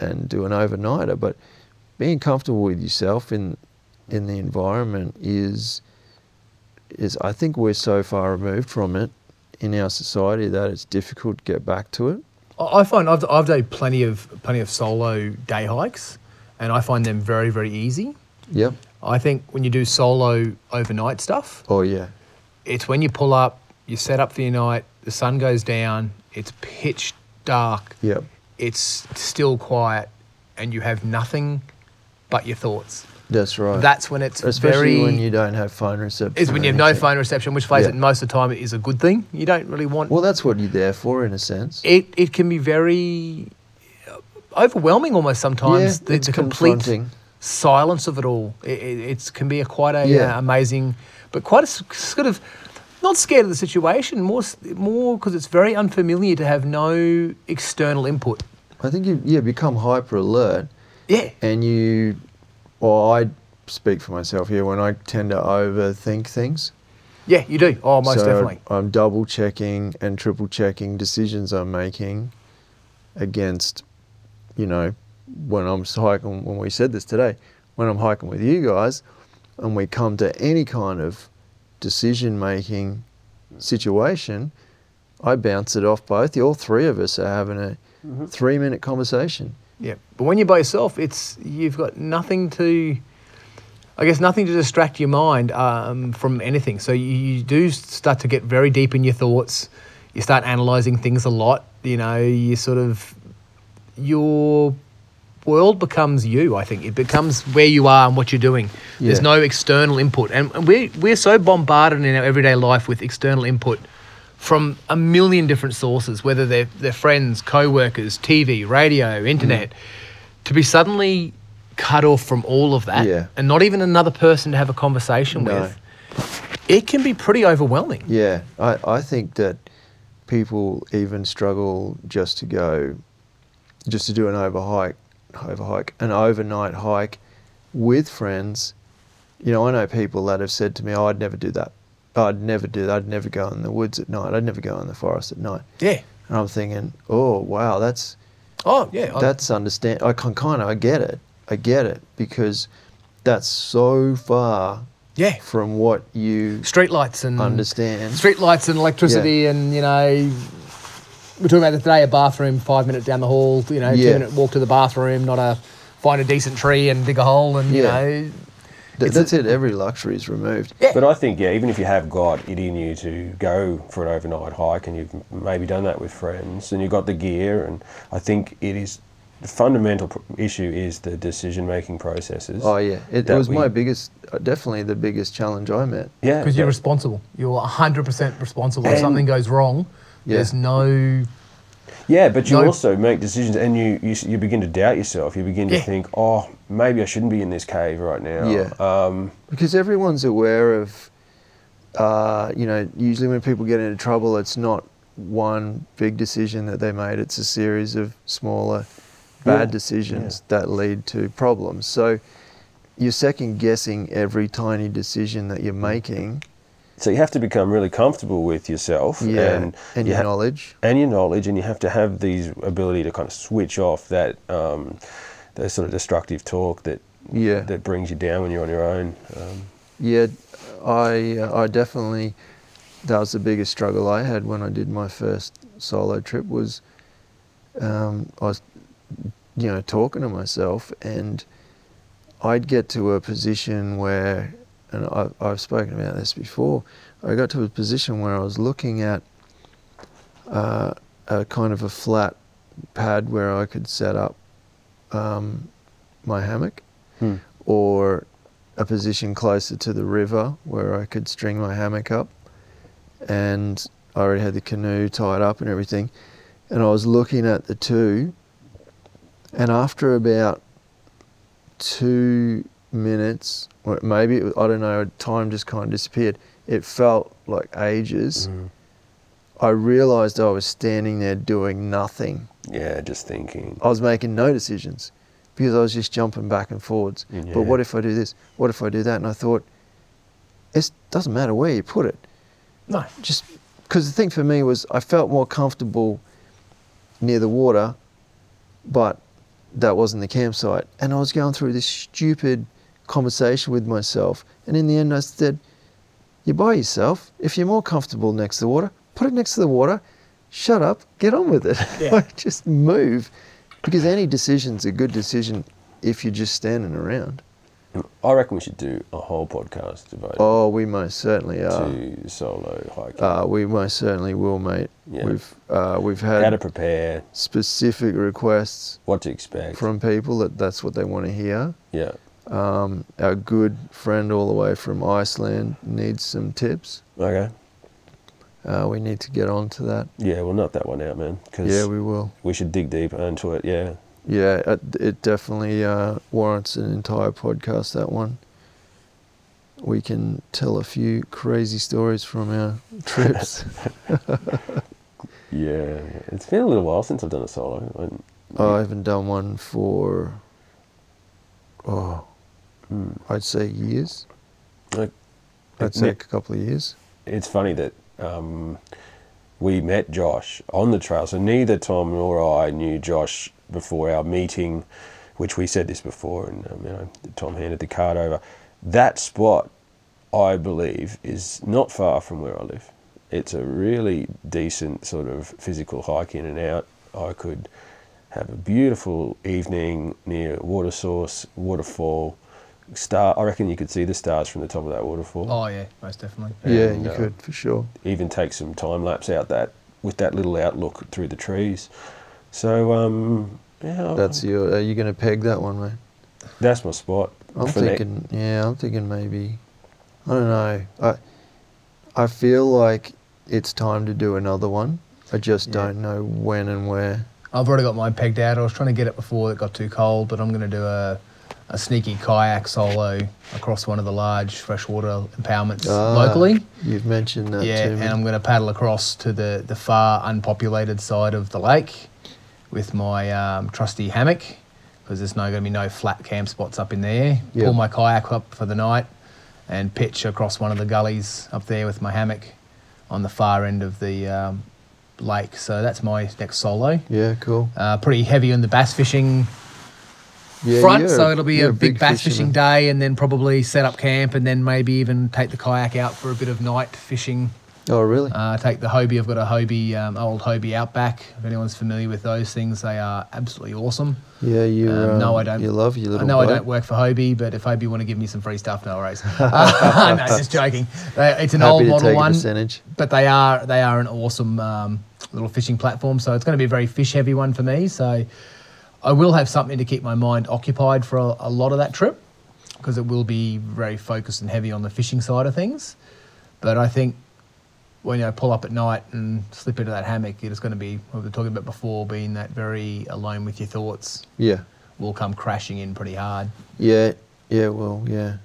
and do an overnighter. But being comfortable with yourself in in the environment is is I think we're so far removed from it in our society that it's difficult to get back to it. I find I've, I've done plenty of plenty of solo day hikes, and I find them very very easy. Yep. I think when you do solo overnight stuff, Oh yeah. it's when you pull up, you set up for your night, the sun goes down, it's pitch dark, Yep. it's still quiet, and you have nothing but your thoughts. That's right. That's when it's Especially very. when you don't have phone reception. is when you have no phone reception, which face Yeah. it, most of the time it is a good thing. You don't really want. Well, that's what you're there for, in a sense. it it can be very uh, overwhelming almost sometimes. yeah, the, it's the complete silence of it all. It, it it's, can be a quite a Yeah. uh, amazing, but quite a sort of not scared of the situation. More more because it's very unfamiliar to have no external input. I think you yeah become hyper alert, Yeah, and you, well, I speak for myself here when I tend to overthink things. yeah, you do. Oh, most so definitely. I'm double checking and triple checking decisions I'm making against, you know, when I'm hiking. When we said this today, when I'm hiking with you guys, and we come to any kind of decision making situation, I bounce it off both. All three of us are having a mm-hmm. three minute conversation. Yeah, but when you're by yourself, it's you've got nothing to, I guess, nothing to distract your mind um, from anything. So you, you do start to get very deep in your thoughts. You start analysing things a lot. You know, you sort of, you're world becomes you. I think it becomes where you are and what you're doing. There's no external input, and, and we we're so bombarded in our everyday life with external input from a million different sources, whether they're they're friends, co-workers, TV, radio, internet, mm. to be suddenly cut off from all of that, Yeah. and not even another person to have a conversation No. with. It can be pretty overwhelming. Yeah, I, I think that people even struggle just to go, just to do an overhike, overhike, an overnight hike with friends. You know, I know people that have said to me, "Oh, I'd never do that. I'd never do that. I'd never go in the woods at night. I'd never go in the forest at night." Yeah. And I'm thinking, "Oh, wow, that's Oh yeah. I- that's understand. I can kind of I get it. I get it because that's so far yeah. from what you Streetlights and understand. street lights and electricity and you know we're talking about today a bathroom five minutes down the hall you know two Yeah. minute walk to the bathroom not a find a decent tree and dig a hole and you know Th- it's that's a- it. Every luxury is removed. yeah But I think, yeah, even if you have got it in you to go for an overnight hike and you've maybe done that with friends and you've got the gear, and I think it is the fundamental pr- issue is the decision making processes. Oh yeah, it, it that was we- my biggest, uh, definitely the biggest challenge I met. Yeah. because you're responsible you're 100% responsible if something goes wrong Yeah. there's no Yeah, but you No- also make decisions and you, you, you begin to doubt yourself. You begin to Yeah. think, oh, maybe I shouldn't be in this cave right now. Yeah. Um, Because everyone's aware of, uh, you know, usually when people get into trouble, it's not one big decision that they made. It's a series of smaller, bad Yeah, decisions that lead to problems. So you're second guessing every tiny decision that you're making. So you have to become really comfortable with yourself Yeah, and, and, you your ha- knowledge. and your knowledge, and you have to have these ability to kind of switch off that um, that sort of destructive talk that Yeah. that brings you down when you're on your own. Um, Yeah, I uh, I definitely that was the biggest struggle I had when I did my first solo trip was um, I was you know talking to myself and I'd get to a position where and I've, I've spoken about this before I got to a position where I was looking at uh, a kind of a flat pad where I could set up um, my hammock hmm. or a position closer to the river where I could string my hammock up. And I already had the canoe tied up and everything. And I was looking at the two. And after about two minutes, or maybe, it was, I don't know, time just kind of disappeared. It felt like ages. Mhm. I realized I was standing there doing nothing. Yeah, just thinking. I was making no decisions because I was just jumping back and forwards. Yeah. But what if I do this? What if I do that? And I thought, it doesn't matter where you put it. no Just because the thing for me was I felt more comfortable near the water, but that wasn't the campsite. And I was going through this stupid conversation with myself. And in the end, I said, You're by yourself. If you're more comfortable next to the water, put it next to the water. Shut up, get on with it. Yeah. Just move. Because any decision's a good decision if you're just standing around. I reckon we should do a whole podcast devoted Oh, we most certainly are. to solo hiking. Uh, we most certainly will, mate. Yeah. We've uh, we've had How to prepare, specific requests what to expect. from people that that's what they want to hear. yeah. Um, our good friend all the way from Iceland needs some tips. Okay. Uh, we need to get on to that. Yeah, we'll knock that one out, man. Because Yeah, we will. we should dig deep into it. Yeah. Yeah, it, it definitely uh, warrants an entire podcast. That one. We can tell a few crazy stories from our trips. Yeah. It's been a little while since I've done a solo. I, I haven't done one for, oh, Hmm. I'd say years. Like, I'd say a couple of years. it's funny that um, we met Josh on the trail. So neither Tom nor I knew Josh before our meeting, which we said this before, and um, you know, Tom handed the card over. That spot, I believe, is not far from where I live. It's a really decent sort of physical hike in and out. I could have a beautiful evening near a water source, waterfall. Star, I reckon you could see the stars from the top of that waterfall oh yeah most definitely Yeah, And, you uh, could for sure. even take some time lapse out that with that little outlook through the trees. So um, Yeah, That's your. Are you going to peg that one, mate? that's my spot. I'm for ne- thinking. Yeah, I'm thinking maybe. I don't know. I. I feel like it's time to do another one. I just Yeah. don't know when and where. I've already got mine pegged out. I was trying to get it before it got too cold, but I'm going to do a, a sneaky kayak solo across one of the large freshwater impoundments Ah, locally. You've mentioned that yeah, and. I'm going to paddle across to the, the far unpopulated side of the lake with my um, trusty hammock because there's no going to be no flat camp spots up in there. Yeah. Pull my kayak up for the night and pitch across one of the gullies up there with my hammock on the far end of the um, lake. So that's my next solo. yeah, cool. Uh, pretty heavy on the bass fishing Yeah, front, so it'll be you're a big, bass fisherman. fishing day, and then probably set up camp, and then maybe even take the kayak out for a bit of night fishing. Oh, really? Uh, take the Hobie. I've got a Hobie, um, old Hobie Outback. If anyone's familiar with those things, they are absolutely awesome. yeah, you. um, Um, no, I don't. You love your I little. know I don't work for Hobie, but if Hobie want to give me some free stuff, no worries. Uh, no, just joking. They- It's an Happy old model one percentage. but they are they are an awesome um, little fishing platform. So it's going to be a very fish heavy one for me. So I will have something to keep my mind occupied for a, a lot of that trip because it will be very focused and heavy on the fishing side of things. But I think when I pull up at night and slip into that hammock, it's going to be what we were talking about before, being that very alone with your thoughts Yeah, will come crashing in pretty hard. yeah, yeah. Well, yeah,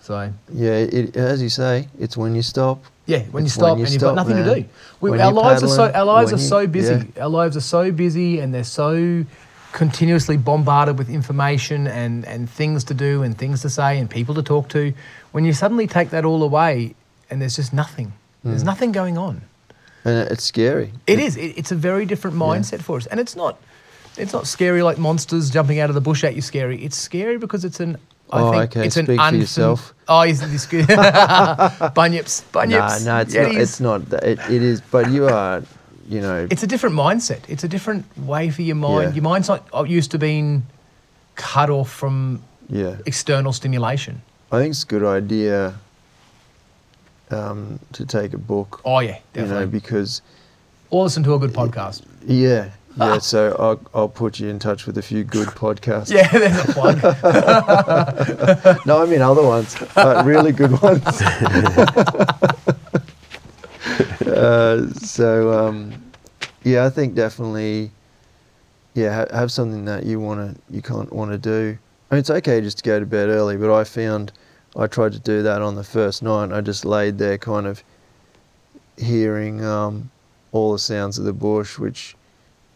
So yeah. It, as you say, it's when you stop. Yeah, when you stop when you and you've got stop, nothing to do. We, our lives are so our lives are so busy. yeah. Our lives are so busy, and they're so continuously bombarded with information and and things to do and things to say and people to talk to. When you suddenly take that all away, and there's just nothing. There's Mm. nothing going on. And it's scary. It is. It, it's a very different mindset for us, and it's not. It's not scary like monsters jumping out of the bush at you. Scary. It's scary because it's an. I Oh, think okay, It's an speak for yourself. Oh, isn't this good? bunyips. No, Bunyips. no, it's Yeah, not. it is. Not. that- It, it is. But you are, you know. it's a different mindset. It's a different way for your mind. Yeah. Your mind's not uh, used to being cut off from yeah. external stimulation. I think it's a good idea um, to take a book. Oh yeah, You know, definitely. because or listen to a good podcast. yeah, yeah. so I'll I'll put you in touch with a few good podcasts. Yeah, there's a plug. No, I mean other ones, uh, really good ones. Uh, so um, yeah, I think definitely, yeah, ha- have something that you want to you can't want to do. I mean, it's okay just to go to bed early, but I found I tried to do that on the first night. I just laid there, kind of hearing um, all the sounds of the bush, which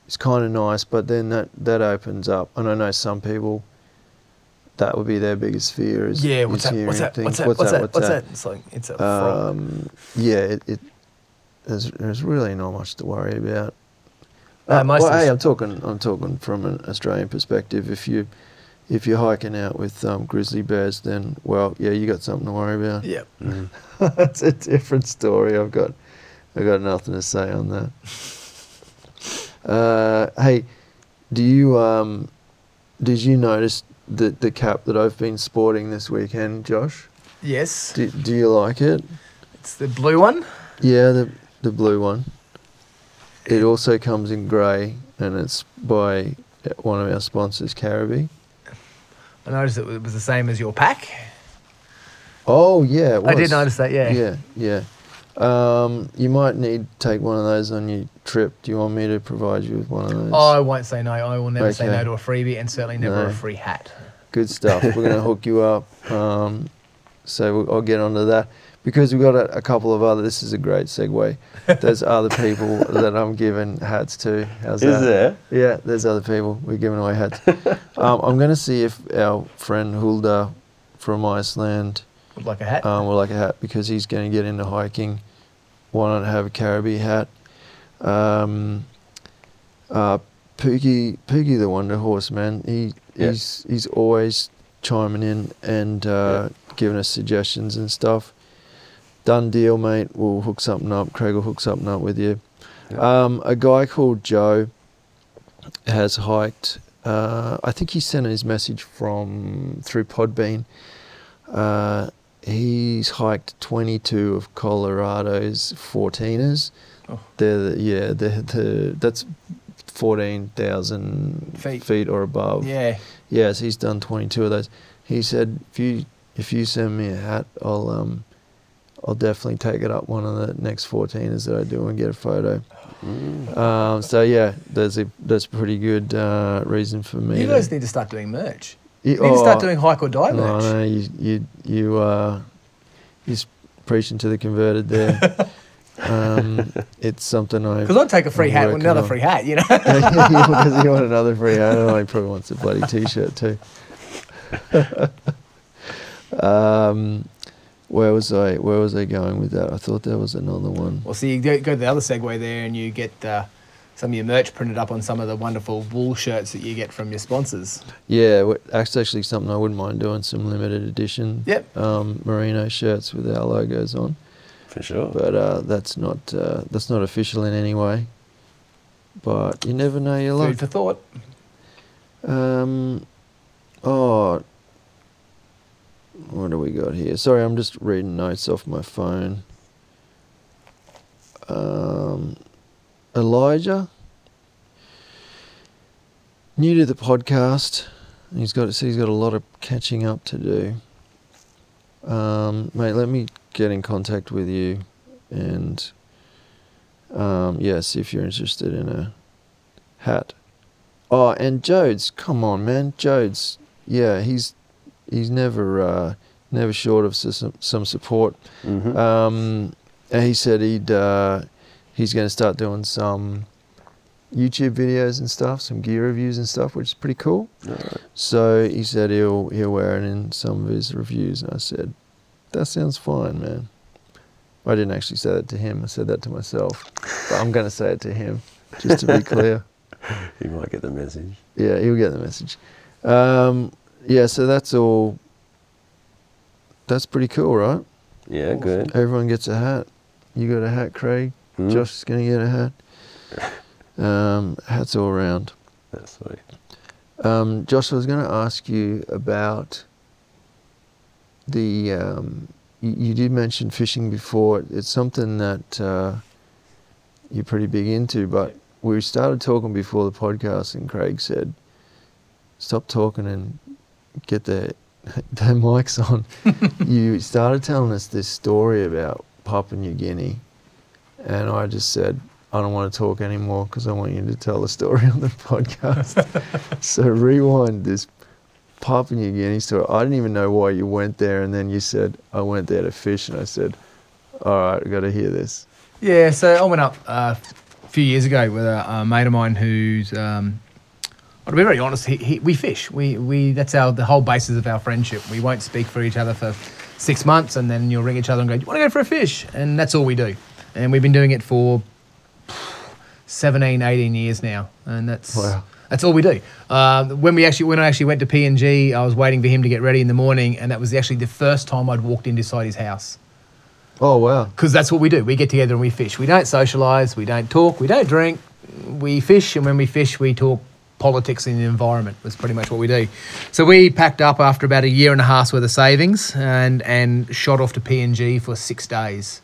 is kind of nice. But then that that opens up, and I know some people. That would be their biggest fear is, yeah, is what's that? hearing What's that? things. What's that? What's that? What's that? It's like it's a frog. Um, yeah, it, it there's, there's really not much to worry about. Uh, Uh, well, hey, I'm talking I'm talking from an Australian perspective. If you if you're hiking out with um, grizzly bears, then well, yeah, you got something to worry about. yeah. Mm. That's a different story. I've got I've got nothing to say on that. Uh, hey, do you um, did you notice the the cap that I've been sporting this weekend, Josh? Yes. Do, do you like it? It's the blue one. Yeah, the the blue one. It also comes in grey, and it's by one of our sponsors, Caribou. I noticed it was the same as your pack. Oh yeah, I did notice that. Yeah. Yeah, yeah. Um, you might need to take one of those on your trip. Do you want me to provide you with one of those? I won't say no. I will never say no to a freebie, and certainly never No. a free hat. Good stuff. We're going to hook you up. Um, so we'll, I'll get onto that because we've got a, a couple of other. This is a great segue. There's other people that I'm giving hats to. How's Is that? there? Yeah, there's other people. We're giving away hats. um, I'm going to see if our friend Hulda from Iceland Would like a hat. um, will like a hat because he's going to get into hiking. Why not have a Caribou hat? Um, uh, Pookie, Pookie the Wonder Horse, man. He Yeah. he's he's always chiming in and uh, giving us suggestions and stuff. Done deal, mate. We'll hook something up. Craig will hook something up with you. Yeah. Um, a guy called Joe has hiked. Uh, I think he sent his message from through Podbean. Uh, he's hiked 22 of Colorado's 14ers. Oh. They're the, yeah, they're the that's fourteen thousand Feet. feet or above. Yeah. Yes, he's done 22 of those. He said, if you if you send me a hat, I'll um I'll definitely take it up one of the next 14ers that I do and get a photo. Mm. Um, so yeah, there's a that's a pretty good uh, reason for me. You to- guys need to start doing merch. You- You need to start oh, doing hike or die No, merch. no, you you you uh, you're preaching to the converted there. um, it's something I Because I'd take a free hat, working another on. free hat, you know. because you want another free hat. and I probably wants a bloody t-shirt too. um, where was I? Where was I going with that? I thought there was another one. well, so you go, go to the other segue there and you get uh, some of your merch printed up on some of the wonderful wool shirts that you get from your sponsors. Yeah, that's actually something I wouldn't mind doing. Some limited edition, Yep. um, merino shirts with our logos on. For sure. But uh, that's not uh, that's not official in any way. But you never know your luck. Food for thought. Um, oh, what do we got here? Sorry, I'm just reading notes off my phone. Um, Elijah, new to the podcast. He's got so he's got a lot of catching up to do. Um, mate, let me get in contact with you, and um, see if you're interested in a hat. Oh, and Jodes, come on, man, Jodes. Yeah, he's he's never uh, never short of some some support. Mhm. Um, and he said he'd uh, he's going to start doing some YouTube videos and stuff, some gear reviews and stuff, which is pretty cool. Alright. So he said he'll he'll wear it in some of his reviews, and I said, "That sounds fine, man." I didn't actually say that to him. I said that to myself, but I'm going to say it to him, just to be clear. he might get the message. Yeah, he'll get the message. Um, yeah, so that's all. That's pretty cool, right? Yeah, good. Everyone gets a hat. You got a hat, Craig. Mm. Josh is going to get a hat. Um, hats all around. That's sweet. Um, Josh, I was going to ask you about the. Um, you, you did mention fishing before. It's something that uh, you're pretty big into, but we started talking before the podcast, and Craig said, "Stop talking and get the the mics on." you started telling us this story about Papua New Guinea, and I just said. I don't want to talk anymore because I want you to tell the story on the podcast. so rewind this Papua New Guinea story. I didn't even know why you went there, and then you said I went there to fish, and I said, "All right, I got to hear this." Yeah, so I went up uh, a few years ago with a, a mate of mine who's, um, well, to be very honest, he, he, we fish. We, we that's our the whole basis of our friendship. We won't speak for each other for six months, and then you'll ring each other and go, "Do you want to go for a fish?" And that's all we do. And we've been doing it for 17, 18 years now, and that's Wow. that's all we do. Um, when we actually when I actually went to PNG, I was waiting for him to get ready in the morning, and that was actually the first time I'd walked in inside his house Oh wow! because that's what we do. We get together and we fish. We don't socialise. We don't talk. We don't drink. We fish, and when we fish, we talk politics and the environment. That's pretty much what we do. So we packed up after about a year and a half's worth of savings and and shot off to PNG for six days.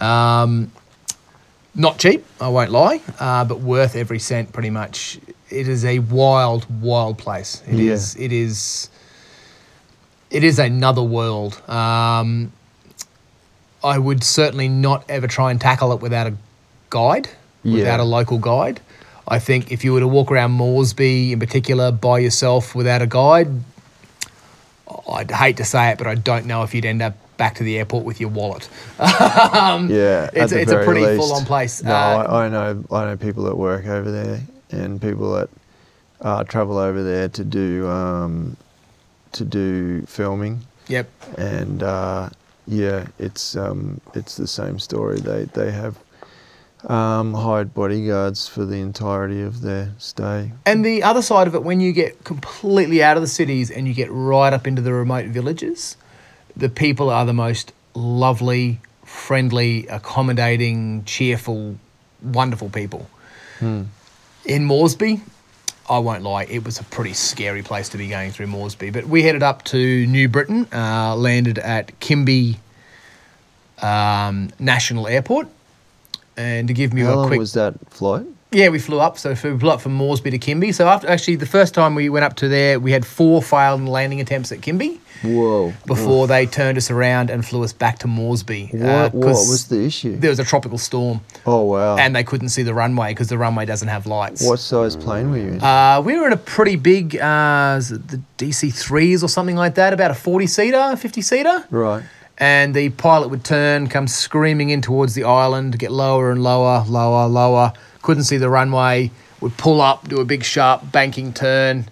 Um, not cheap, I won't lie, uh, but worth every cent. Pretty much, it is a wild, wild place. It Yeah. is. It is. It is another world. Um, I would certainly not ever try and tackle it without a guide, without a local guide. I think if you were to walk around Moresby in particular by yourself without a guide, I'd hate to say it, but I don't know if you'd end up back to the airport with your wallet. um, Yeah, it's, it's a pretty least. full on place. No, Uh, I, I know. I know people that work over there, and people that uh, travel over there to do um, to do filming. yep. and uh, yeah, it's um, it's the same story. They they have um, hired bodyguards for the entirety of their stay. And the other side of it, when you get completely out of the cities and you get right up into the remote villages, the people are the most lovely, friendly, accommodating, cheerful, wonderful people. In Moresby, I won't lie, it was a pretty scary place to be going through Moresby. But we headed up to New Britain, uh, landed at Kimbe um, National Airport. And to give you How a long quick was that flight? Yeah, we flew up. So we flew up from Moresby to Kimbe. So after actually the first time we went up to there, we had four failed landing attempts at Kimbe Whoa. before they turned us around and flew us back to Moresby. What, uh, what was the issue? There was a tropical storm, oh, wow. and they couldn't see the runway because the runway doesn't have lights. what size plane were you in? Uh, we were in a pretty big, uh, the DC threes or something like that, about a forty seater, fifty seater. right. And the pilot would turn, come screaming in towards the island, get lower and lower, lower, lower. Couldn't see the runway. Would pull up, do a big sharp banking turn,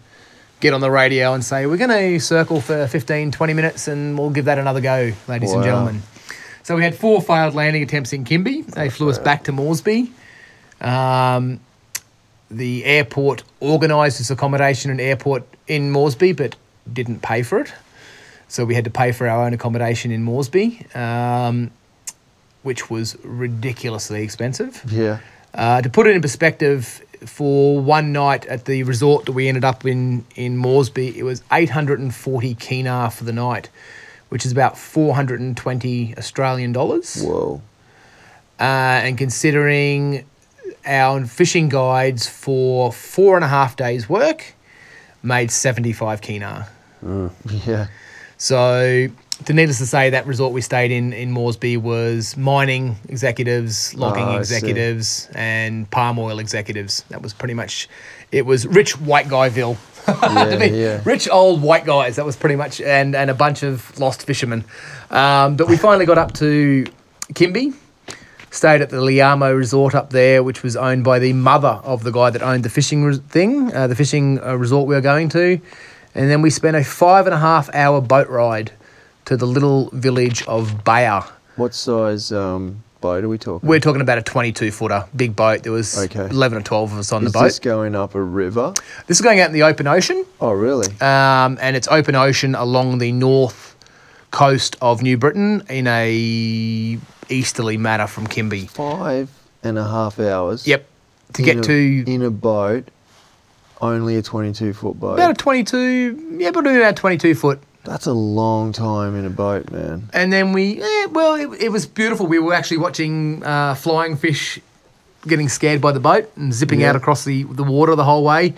get on the radio and say, "We're going to circle for 15, 20 minutes, and we'll give that another go, ladies and gentlemen." So we had four failed landing attempts in Kimbe. They flew us back to Moresby. Um, the airport organised this accommodation and airport in Moresby, but didn't pay for it. So we had to pay for our own accommodation in Moresby, um, which was ridiculously expensive. Yeah. Uh, to put it in perspective, for one night at the resort that we ended up in in Moresby, it was 840 kina for the night, which is about 420 Australian dollars. Whoa. Uh, and considering our fishing guides for four and a half days' work made 75 kina. Yeah. So, to needless to say, that resort we stayed in in Moresby was mining executives, logging Oh, executives, and palm oil executives. That was pretty much. It was rich white guyville. Yeah, me, yeah. Rich old white guys. That was pretty much, and and a bunch of lost fishermen. Um, but we finally got up to Kimbe. Stayed at the Liamo Resort up there, which was owned by the mother of the guy that owned the fishing res- thing, uh, the fishing uh, resort we were going to. And then we spent a five and a half hour boat ride to the little village of Baia. What size um, boat are we talking? We're talking about a 22 footer, big boat. There was Okay. 11 or 12 of us on Is the boat. Is this going up a river? this is going out in the open ocean. Oh, really? um, and it's open ocean along the north coast of New Britain in a easterly manner from Kimbe. Five and a half hours. Yep. To get a- to in a boat, only a twenty-two foot boat. about a 22, yeah, probably about 22 foot. That's a long time in a boat, man. And then we, eh, well, it, it was beautiful. We were actually watching uh, flying fish getting scared by the boat and zipping Yeah. out across the, the water the whole way,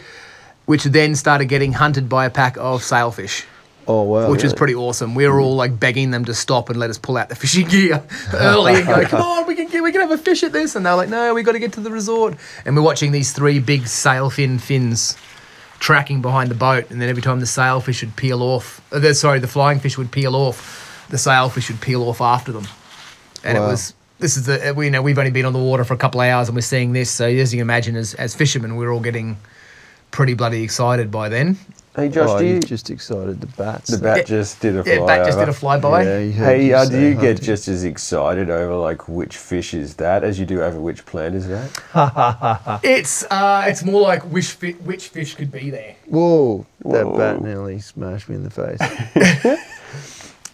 which then started getting hunted by a pack of sailfish. Oh wow. which was pretty awesome. We were all like begging them to stop and let us pull out the fishing gear early and go, "Come on, we can get, we can have a fish at this." And they're like, "No, we got to get to the resort." And we're watching these three big sail fin fins tracking behind the boat, and then every time the sailfish would peel off, uh, the, sorry, the flying fish would peel off, the sailfish would peel off after them, and it was. This is the we you know we've only been on the water for a couple of hours and we're seeing this. So as you can imagine, as as fishermen, we're all getting pretty bloody excited by then. Hey Josh, oh, do you, you just excited the bats. the bat just did a Yeah, flyover. Bat just did a flyby. Yeah, you Hey, you uh, do you get just as excited over like which fish is that as you do over which plant is that? It's uh, it's more like which fi- which fish could be there. Whoa! That Whoa. bat nearly smashed me in the face.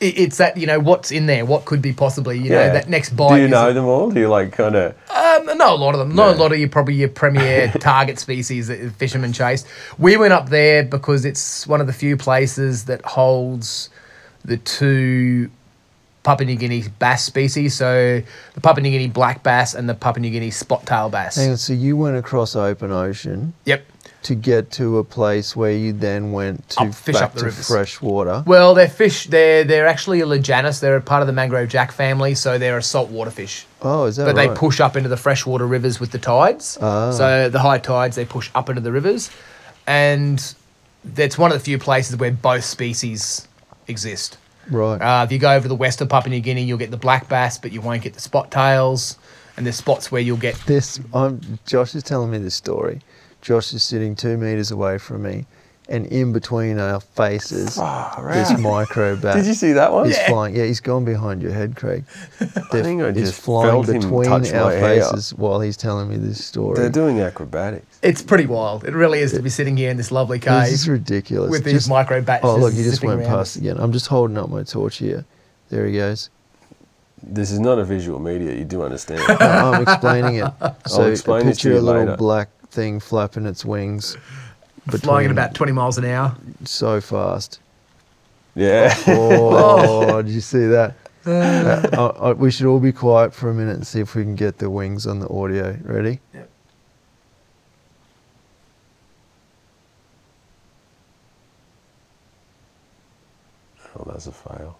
It, it's that you know what's in there, what could be possibly you know that next bite. Do you is- know them all? Do you like kind of? Um, not a lot of them. Not a lot of your probably your premier target species that fishermen chase. We went up there because it's one of the few places that holds the two Papua New Guinea bass species. So the Papua New Guinea black bass and the Papua New Guinea spot tail bass. Hang on, so you went across open ocean Yep. To get to a place where you then went to Up- fish back up the to rivers. fresh water. Well, they're fish. They're they're actually a Lutjanus. They're a part of the mangrove jack family, so they're a saltwater fish. Oh, is that right? but right? they push up into the freshwater rivers with the tides. Ah. So the high tides, they push up into the rivers, and that's one of the few places where both species exist. Right. Uh, if you go over the west of Papua New Guinea, you'll get the black bass, but you won't get the spot tails. And there's spots where you'll get this I'm Josh is telling me this story. Josh is sitting two meters away from me, and in between our faces, this micro bat Did you see that one? is Yeah. flying. Yeah, he's gone behind your head, Craig. I think I He's just flying felt him between touch our my hair. faces while he's telling me this story. They're doing acrobatics. it's pretty wild. It really is to be sitting here in this lovely this cave is ridiculous. with these Just- micro bats. Oh, look, you just went around past us. again. I'm just holding up my torch here. There he goes. This is not a visual media. You do understand. No, I'm explaining it. So explain this to picture you a little later. black thing flapping its wings. Flying at about 20 miles an hour. So fast. Yeah. oh, oh, did you see that? Uh, I, I, we should all be quiet for a minute and see if we can get the wings on the audio. Ready? Yep. Oh, that's a fail.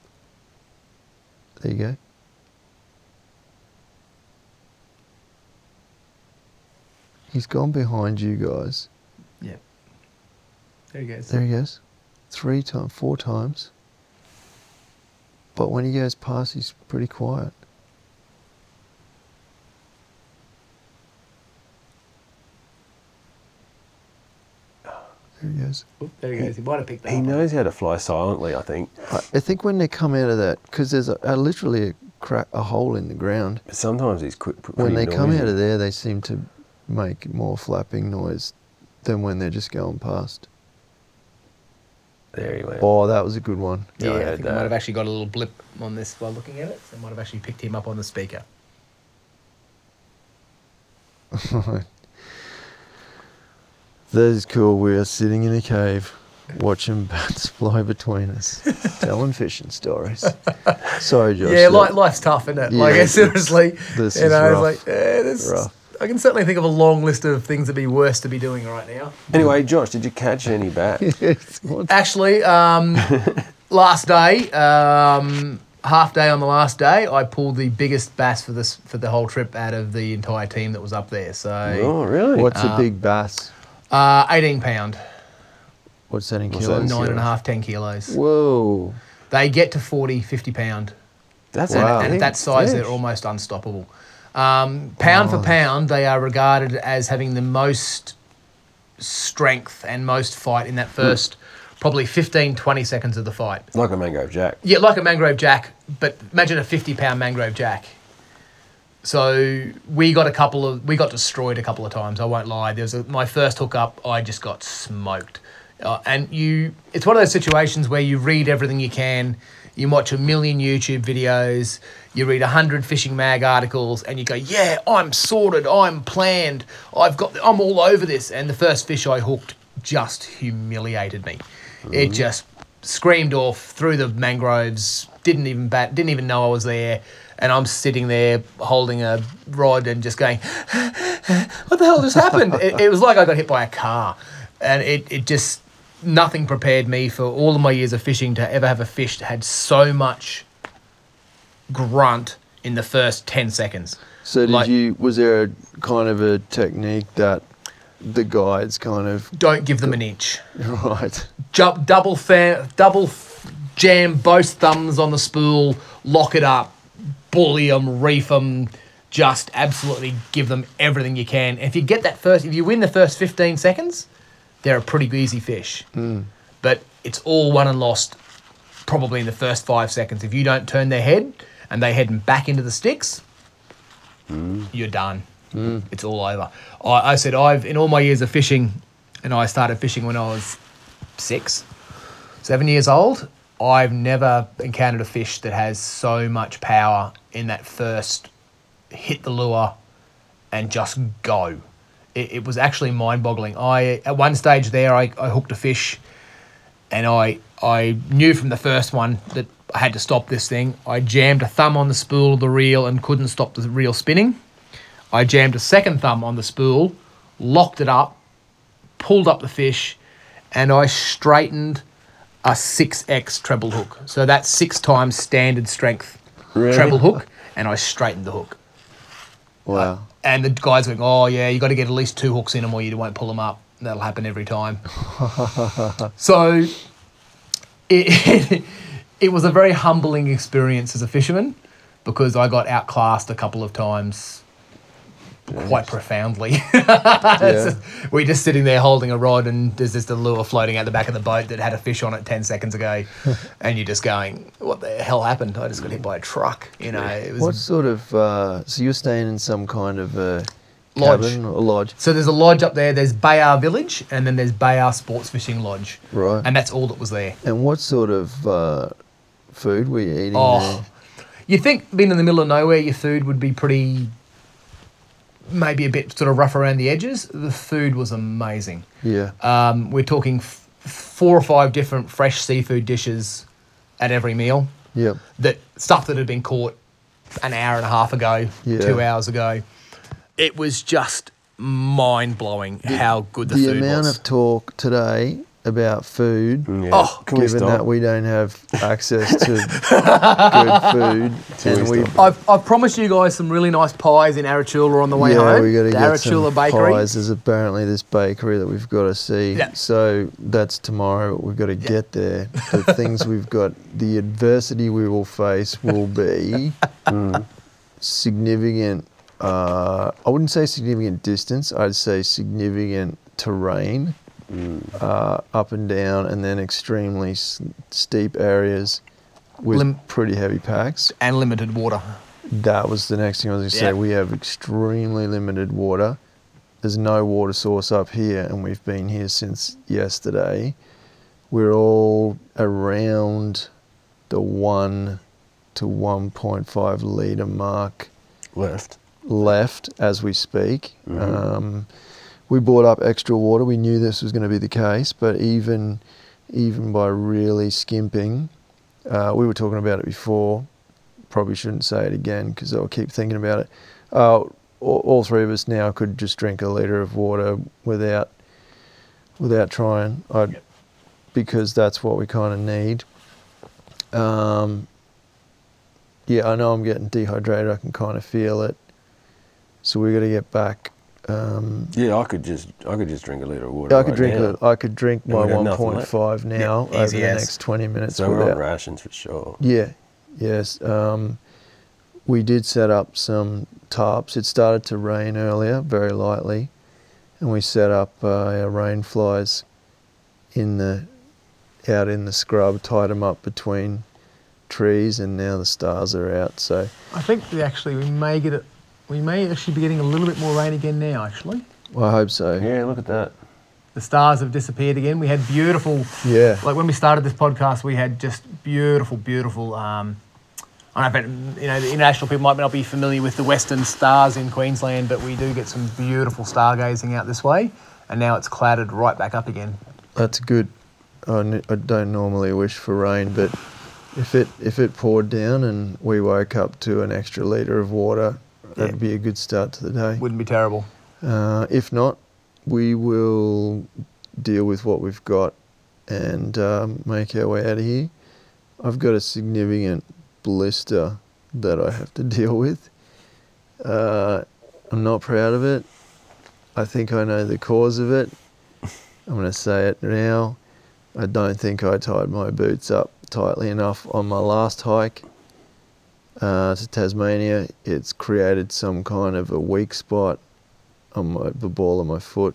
There you go. He's gone behind you guys. Yeah. There he goes. There he goes. Three times, four times. But when he goes past, he's pretty quiet. There he goes. Oop, there he goes. He might have picked that He up. knows how to fly silently, I think. I I think when they come out of that, because there's a, a literally a crack, a hole in the ground. But sometimes he's quick. When they come out of there, they seem to make more flapping noise than when they're just going past. There he went. Oh, that was a good one. Yeah, I Yeah, I, heard think I might have actually got a little blip on this while looking at it. So I might have actually picked him up on the speaker. That is cool. We are sitting in a cave watching bats fly between us, telling fishing stories. Sorry, Josh. yeah, that- life's tough, isn't it? Yeah, like, seriously, this you is know, rough. it's like, yeah, this, Rough. I can certainly think of a long list of things that'd be worse to be doing right now. Anyway, Josh, did you catch any bat? What? Actually, um, last day, um, half day on the last day, I pulled the biggest bass for this for the whole trip out of the entire team that was up there. So, oh, really? What's Uh, a big bass? uh, 18 pound, What's that in what's kilos? that? nine and a half, 10 kilos. Whoa. They get to 40, 50 pound. That's Wow. and, and at that size, they're almost unstoppable. Um, pound for pound, they are regarded as having the most strength and most fight in that first probably 15, 20 seconds of the fight. like a mangrove jack. Yeah, like a mangrove jack, but imagine a 50 pound mangrove jack. So we got a couple of, we got destroyed a couple of times. I won't lie. There was a, my first hookup, I just got smoked. Uh, and you, it's one of those situations where you read everything you can, you watch a million YouTube videos, you read a hundred fishing mag articles, and you go, "Yeah, I'm sorted, I'm planned, I've got, I'm all over this." And the first fish I hooked just humiliated me. It mm. just screamed off through the mangroves. Didn't even bat. Didn't even know I was there. And I'm sitting there holding a rod and just going, "What the hell just happened?" it, it was like I got hit by a car, and it it just nothing prepared me for all of my years of fishing to ever have a fish that had so much grunt in the first ten seconds. So did Like- you? Was there a kind of a technique that the guides kind of Don't give them an inch. right? Jump, double fa- double f- jam both thumbs on the spool, lock it up, bully them, reef them, just absolutely give them everything you can. If you get that first, if you win the first 15 seconds, they're a pretty easy fish. Hmm. But it's all won and lost probably in the first five seconds. If you don't turn their head and they heading back into the sticks, hmm. you're done. Hmm. It's all over. I, I said I've in all my years of fishing, and I started fishing when I was six, seven years old. I've never encountered a fish that has so much power in that first hit the lure and just go. It, it was actually mind-boggling. I at one stage there, I, I hooked a fish, and I I knew from the first one that I had to stop this thing. I jammed a thumb on the spool of the reel and couldn't stop the reel spinning. I jammed a second thumb on the spool, locked it up, pulled up the fish, and I straightened a 6x treble hook. So that's six times standard strength Really? treble hook, and I straightened the hook. Wow. Uh, and the guys went, "Oh yeah, you got to get at least two hooks in them, or you won't pull them up." That'll happen every time. so, it, it was a very humbling experience as a fisherman because I got outclassed a couple of times, quite profoundly. Yeah. We're just sitting there holding a rod, and there's just a lure floating out the back of the boat that had a fish on it ten seconds ago, and you're just going, "What the hell happened? I just got hit by a truck." You know, it was What sort of? Uh, so you're staying in some kind of a Lodge. cabin or lodge, So there's a lodge up there. There's Baia Village, and then there's Baia Sports Fishing Lodge, right? and that's all that was there. And what sort of uh, food were you eating Oh, you think being in the middle of nowhere, your food would be pretty, maybe a bit sort of rough around the edges. The food was amazing. Yeah. Um, we're talking f- four or five different fresh seafood dishes at every meal. Yep. That stuff that had been caught an hour and a half ago, Yeah. two hours ago. It was just mind blowing how good the, the food amount of talk today about food. Yeah. Oh, can we given stop? that we don't have access to good food, Can and we we stop? I've, I've promised you guys some really nice pies in Aratula on the way yeah, home. we got to the get Aratula some Bakery. pies. There's apparently this bakery that we've got to see. Yeah. So that's tomorrow. We've got to get there. The things we've got, the adversity we will face will be Mm. significant. Uh, I wouldn't say significant distance. I'd say significant terrain, Mm. uh, up and down, and then extremely s- steep areas with Lim- pretty heavy packs. And limited water. That was the next thing I was going to say. Yeah. We have extremely limited water. There's no water source up here, and we've been here since yesterday. We're all around the 1 to 1.5 litre mark Left. left as we speak. Mhm. Um, we bought up extra water. We knew this was going to be the case, but even even by really skimping, uh, we were talking about it before. Probably shouldn't say it again because I'll keep thinking about it. Uh, all, all three of us now could just drink a liter of water without without trying. I'd, because that's what we kind of need. Um, yeah, I know I'm getting dehydrated. I can kind of feel it. So we got to get back. Um, Yeah, I could just I could just drink a liter of water. yeah, I right could drink. now. A, I could drink my we got nothing left. 1.5 now Yeah, over easy the as. next 20 minutes. So we're on rations for sure. Yeah, yes. Um, we did set up some tarps. It started to rain earlier, very lightly, and we set up uh, our rain flies in the out in the scrub, tied them up between trees, and now the stars are out. So I think we actually we may get it. We may actually be getting a little bit more rain again now. Actually, Well, I hope so. Yeah, look at that. the stars have disappeared again. We had beautiful. Yeah. Like when we started this podcast, we had just beautiful, beautiful. Um, I don't know if it, you know the international people might not be familiar with the western stars in Queensland, but we do get some beautiful stargazing out this way. And now it's clouded right back up again. That's good. I, n- I don't normally wish for rain, but if it if it poured down and we woke up to an extra liter of water, that'd Yeah. be a good start to the day. Wouldn't be terrible. Uh, if not, we will deal with what we've got and um, make our way out of here. I've got a significant blister that I have to deal with. Uh, I'm not proud of it. I think I know the cause of it. I'm going to say it now. I don't think I tied my boots up tightly enough on my last hike uh, to Tasmania. It's created some kind of a weak spot on my, the ball of my foot,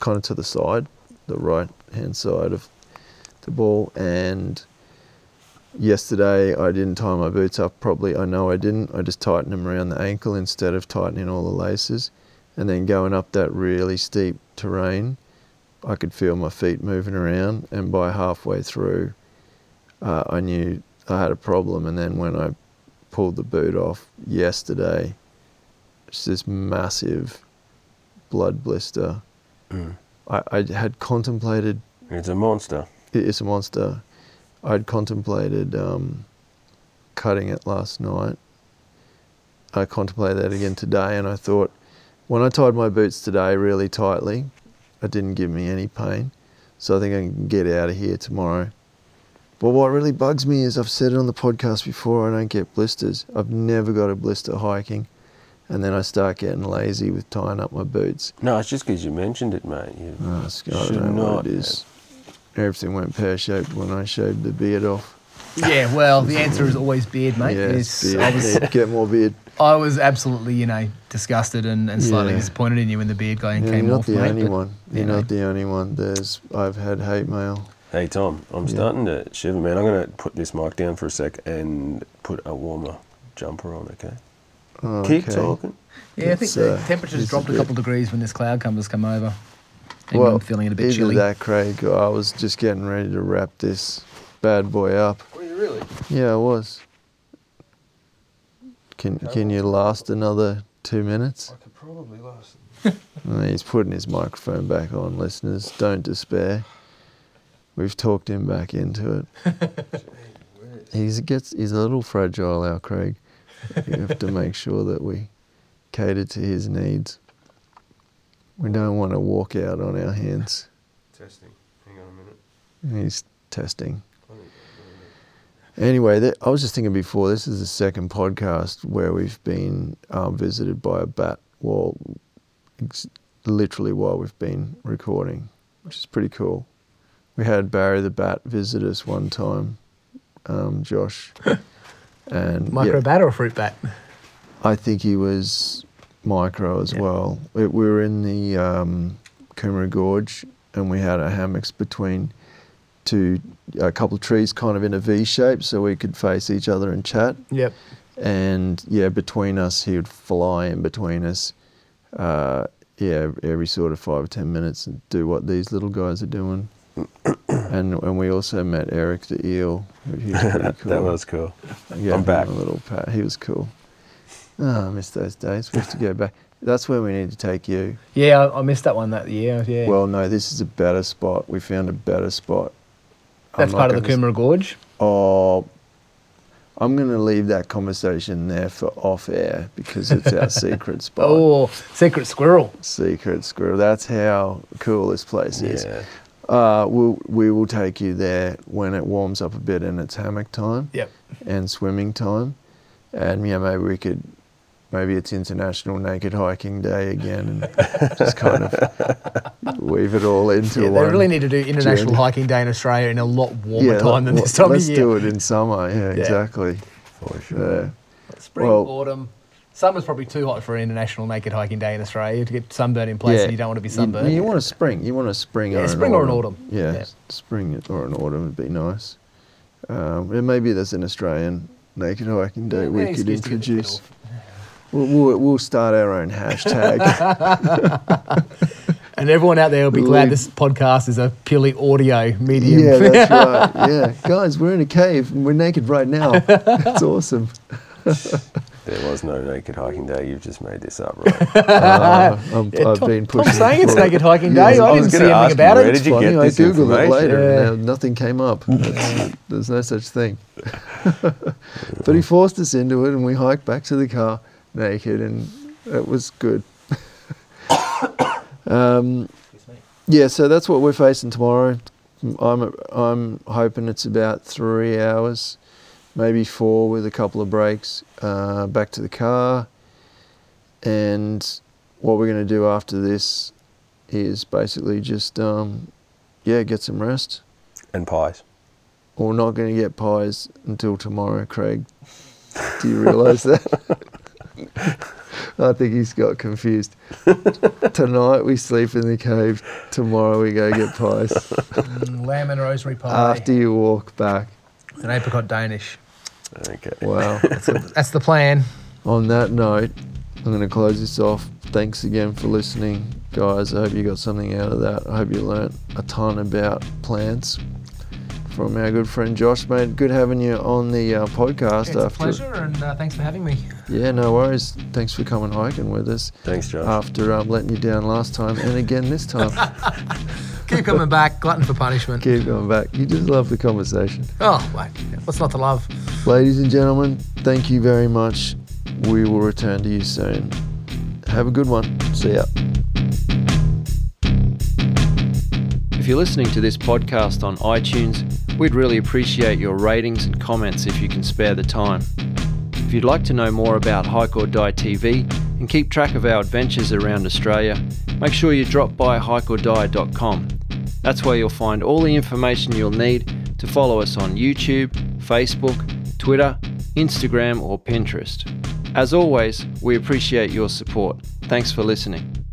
kind of to the side, the right hand side of the ball. And yesterday I didn't tie my boots up properly. I know I didn't. I just tightened them around the ankle instead of tightening all the laces. And then going up that really steep terrain, I could feel my feet moving around. And by halfway through, uh, I knew I had a problem. And then when I pulled the boot off yesterday, it's this massive blood blister. Mm. I, I had contemplated, It's a monster. it's a monster. I'd contemplated um, cutting it last night. I contemplated that again today, and I thought, when I tied my boots today really tightly, it didn't give me any pain. So I think I can get out of here tomorrow. But what really bugs me is I've said it on the podcast before, I don't get blisters. I've never got a blister hiking. And then I start getting lazy with tying up my boots. No, it's just because you mentioned it, mate. You Oh, it's- I should don't know not what it is. Everything went pear shaped when I shaved the beard off. Yeah, well, the answer is always beard, mate. yes, beard. I, was, Need- get more beard. I was absolutely, you know, disgusted and, and slightly Yeah. disappointed in you when the beard guy Yeah, came you're not off, the mate. only but, one. You're you know. not the only one. There's I've had hate mail. Hey Tom, I'm Yeah. starting to shiver, man. I'm going to put this mic down for a sec and put a warmer jumper on, okay? Oh, Keep okay. talking. Yeah, I think the uh, temperature's it's dropped a bit- couple of degrees when this cloud cover has come over. And Well, I'm feeling it a bit either chilly. that, Craig. I was just getting ready to wrap this bad boy up. Were you really? Yeah, I was. Can Can you last another two minutes? I could probably last. He's putting his microphone back on, listeners. Don't despair. We've talked him back into it. He's gets he's a little fragile, our Craig. You have to make sure that we cater to his needs. We don't want to walk out on our hands. Testing. Hang on a minute. He's testing. Anyway, th- I was just thinking before. This is the second podcast where we've been um, visited by a bat. While ex- literally while we've been recording, which is pretty cool. We had Barry the bat visit us one time, um, Josh, and Micro yeah, bat or fruit bat? I think he was micro as Yeah. well. We, we were in the um, Coomera Gorge and we had our hammocks between two, a couple of trees kind of in a V shape so we could face each other and chat. Yep. And yeah, between us, he would fly in between us. Uh, yeah, every sort of five or ten minutes and do what these little guys are doing. And and we also met Eric the eel. He was pretty cool. That was cool. Yeah, I'm back. A little pat. He was cool. Oh, I miss those days. We have to go back. That's where we need to take you. Yeah, I, I missed that one that year. Yeah. Well, no, this is a better spot. We found a better spot. That's part of the gonna Coomera Gorge. Oh, I'm going to leave that conversation there for off air because it's our secret spot. Oh, secret squirrel. Secret squirrel. That's how cool this place is. Yeah. Uh, we'll, we will take you there when it warms up a bit and it's hammock time. Yep. and swimming time. And yeah, maybe we could, maybe it's International Naked Hiking Day again, and just kind of weave it all into Yeah, they really need to do International journey. Hiking Day in Australia in a lot warmer time than well, this time of year. let's of year. do it in summer. Yeah, Yeah. exactly. For sure. Yeah. Spring, Well- autumn. Summer's probably too hot for an International Naked Hiking Day in Australia You have to get sunburned in place, yeah. and you don't want to be sunburned. You, want a spring. You want a spring Yeah, or an spring or an autumn. Yeah, Yeah. spring or an autumn would be nice. Um, and maybe there's an Australian Naked Hiking Day Yeah, we could excuse to get the introduce. We'll, we'll, we'll start our own hashtag. And everyone out there will be glad this podcast is a purely audio medium. Yeah, that's right. Yeah, guys, we're in a cave and we're naked right now. It's awesome. There was no naked hiking day. You've just made this up, right? Uh, I'm, Yeah, I've Tom- been Tom's pushing. saying it's it. Naked Hiking Yeah, Day. I I didn't see anything ask you, about where it. did you Funny, get I this googled it later. Yeah. And nothing came up. There's no such thing. but he forced us into it, and we hiked back to the car naked, and it was good. um, yeah, so that's what we're facing tomorrow. I'm I'm hoping it's about three hours, maybe four with a couple of breaks. Uh, back to the car, and what we're going to do after this is basically just um, yeah get some rest. and pies. We're not going to get pies until tomorrow, Craig. Do you realise that? I think he's got confused. Tonight we sleep in the cave. Tomorrow we go get pies. Mm, Lamb and rosemary pie. After you walk back. An apricot Danish. Okay. Wow. That's the plan. On that note, I'm going to close this off. Thanks again for listening, guys. I hope you got something out of that. I hope you learnt a ton about plants from our good friend Josh, mate. Good having you on the uh, podcast It's a after. pleasure, and uh, thanks for having me. Yeah, no worries. Thanks for coming hiking with us Thanks, Josh. after um, letting you down last time and again this time. Keep coming back. Glutton for punishment. Keep coming back. You just love the conversation. Oh, wait. What's not to love? Ladies and gentlemen, thank you very much. We will return to you soon. Have a good one. See ya. If you're listening to this podcast on iTunes, we'd really appreciate your ratings and comments if you can spare the time. If you'd like to know more about Hike or Die TV and keep track of our adventures around Australia, make sure you drop by hikeordie.com. That's where you'll find all the information you'll need to follow us on YouTube, Facebook, Twitter, Instagram, or Pinterest. As always, we appreciate your support. Thanks for listening.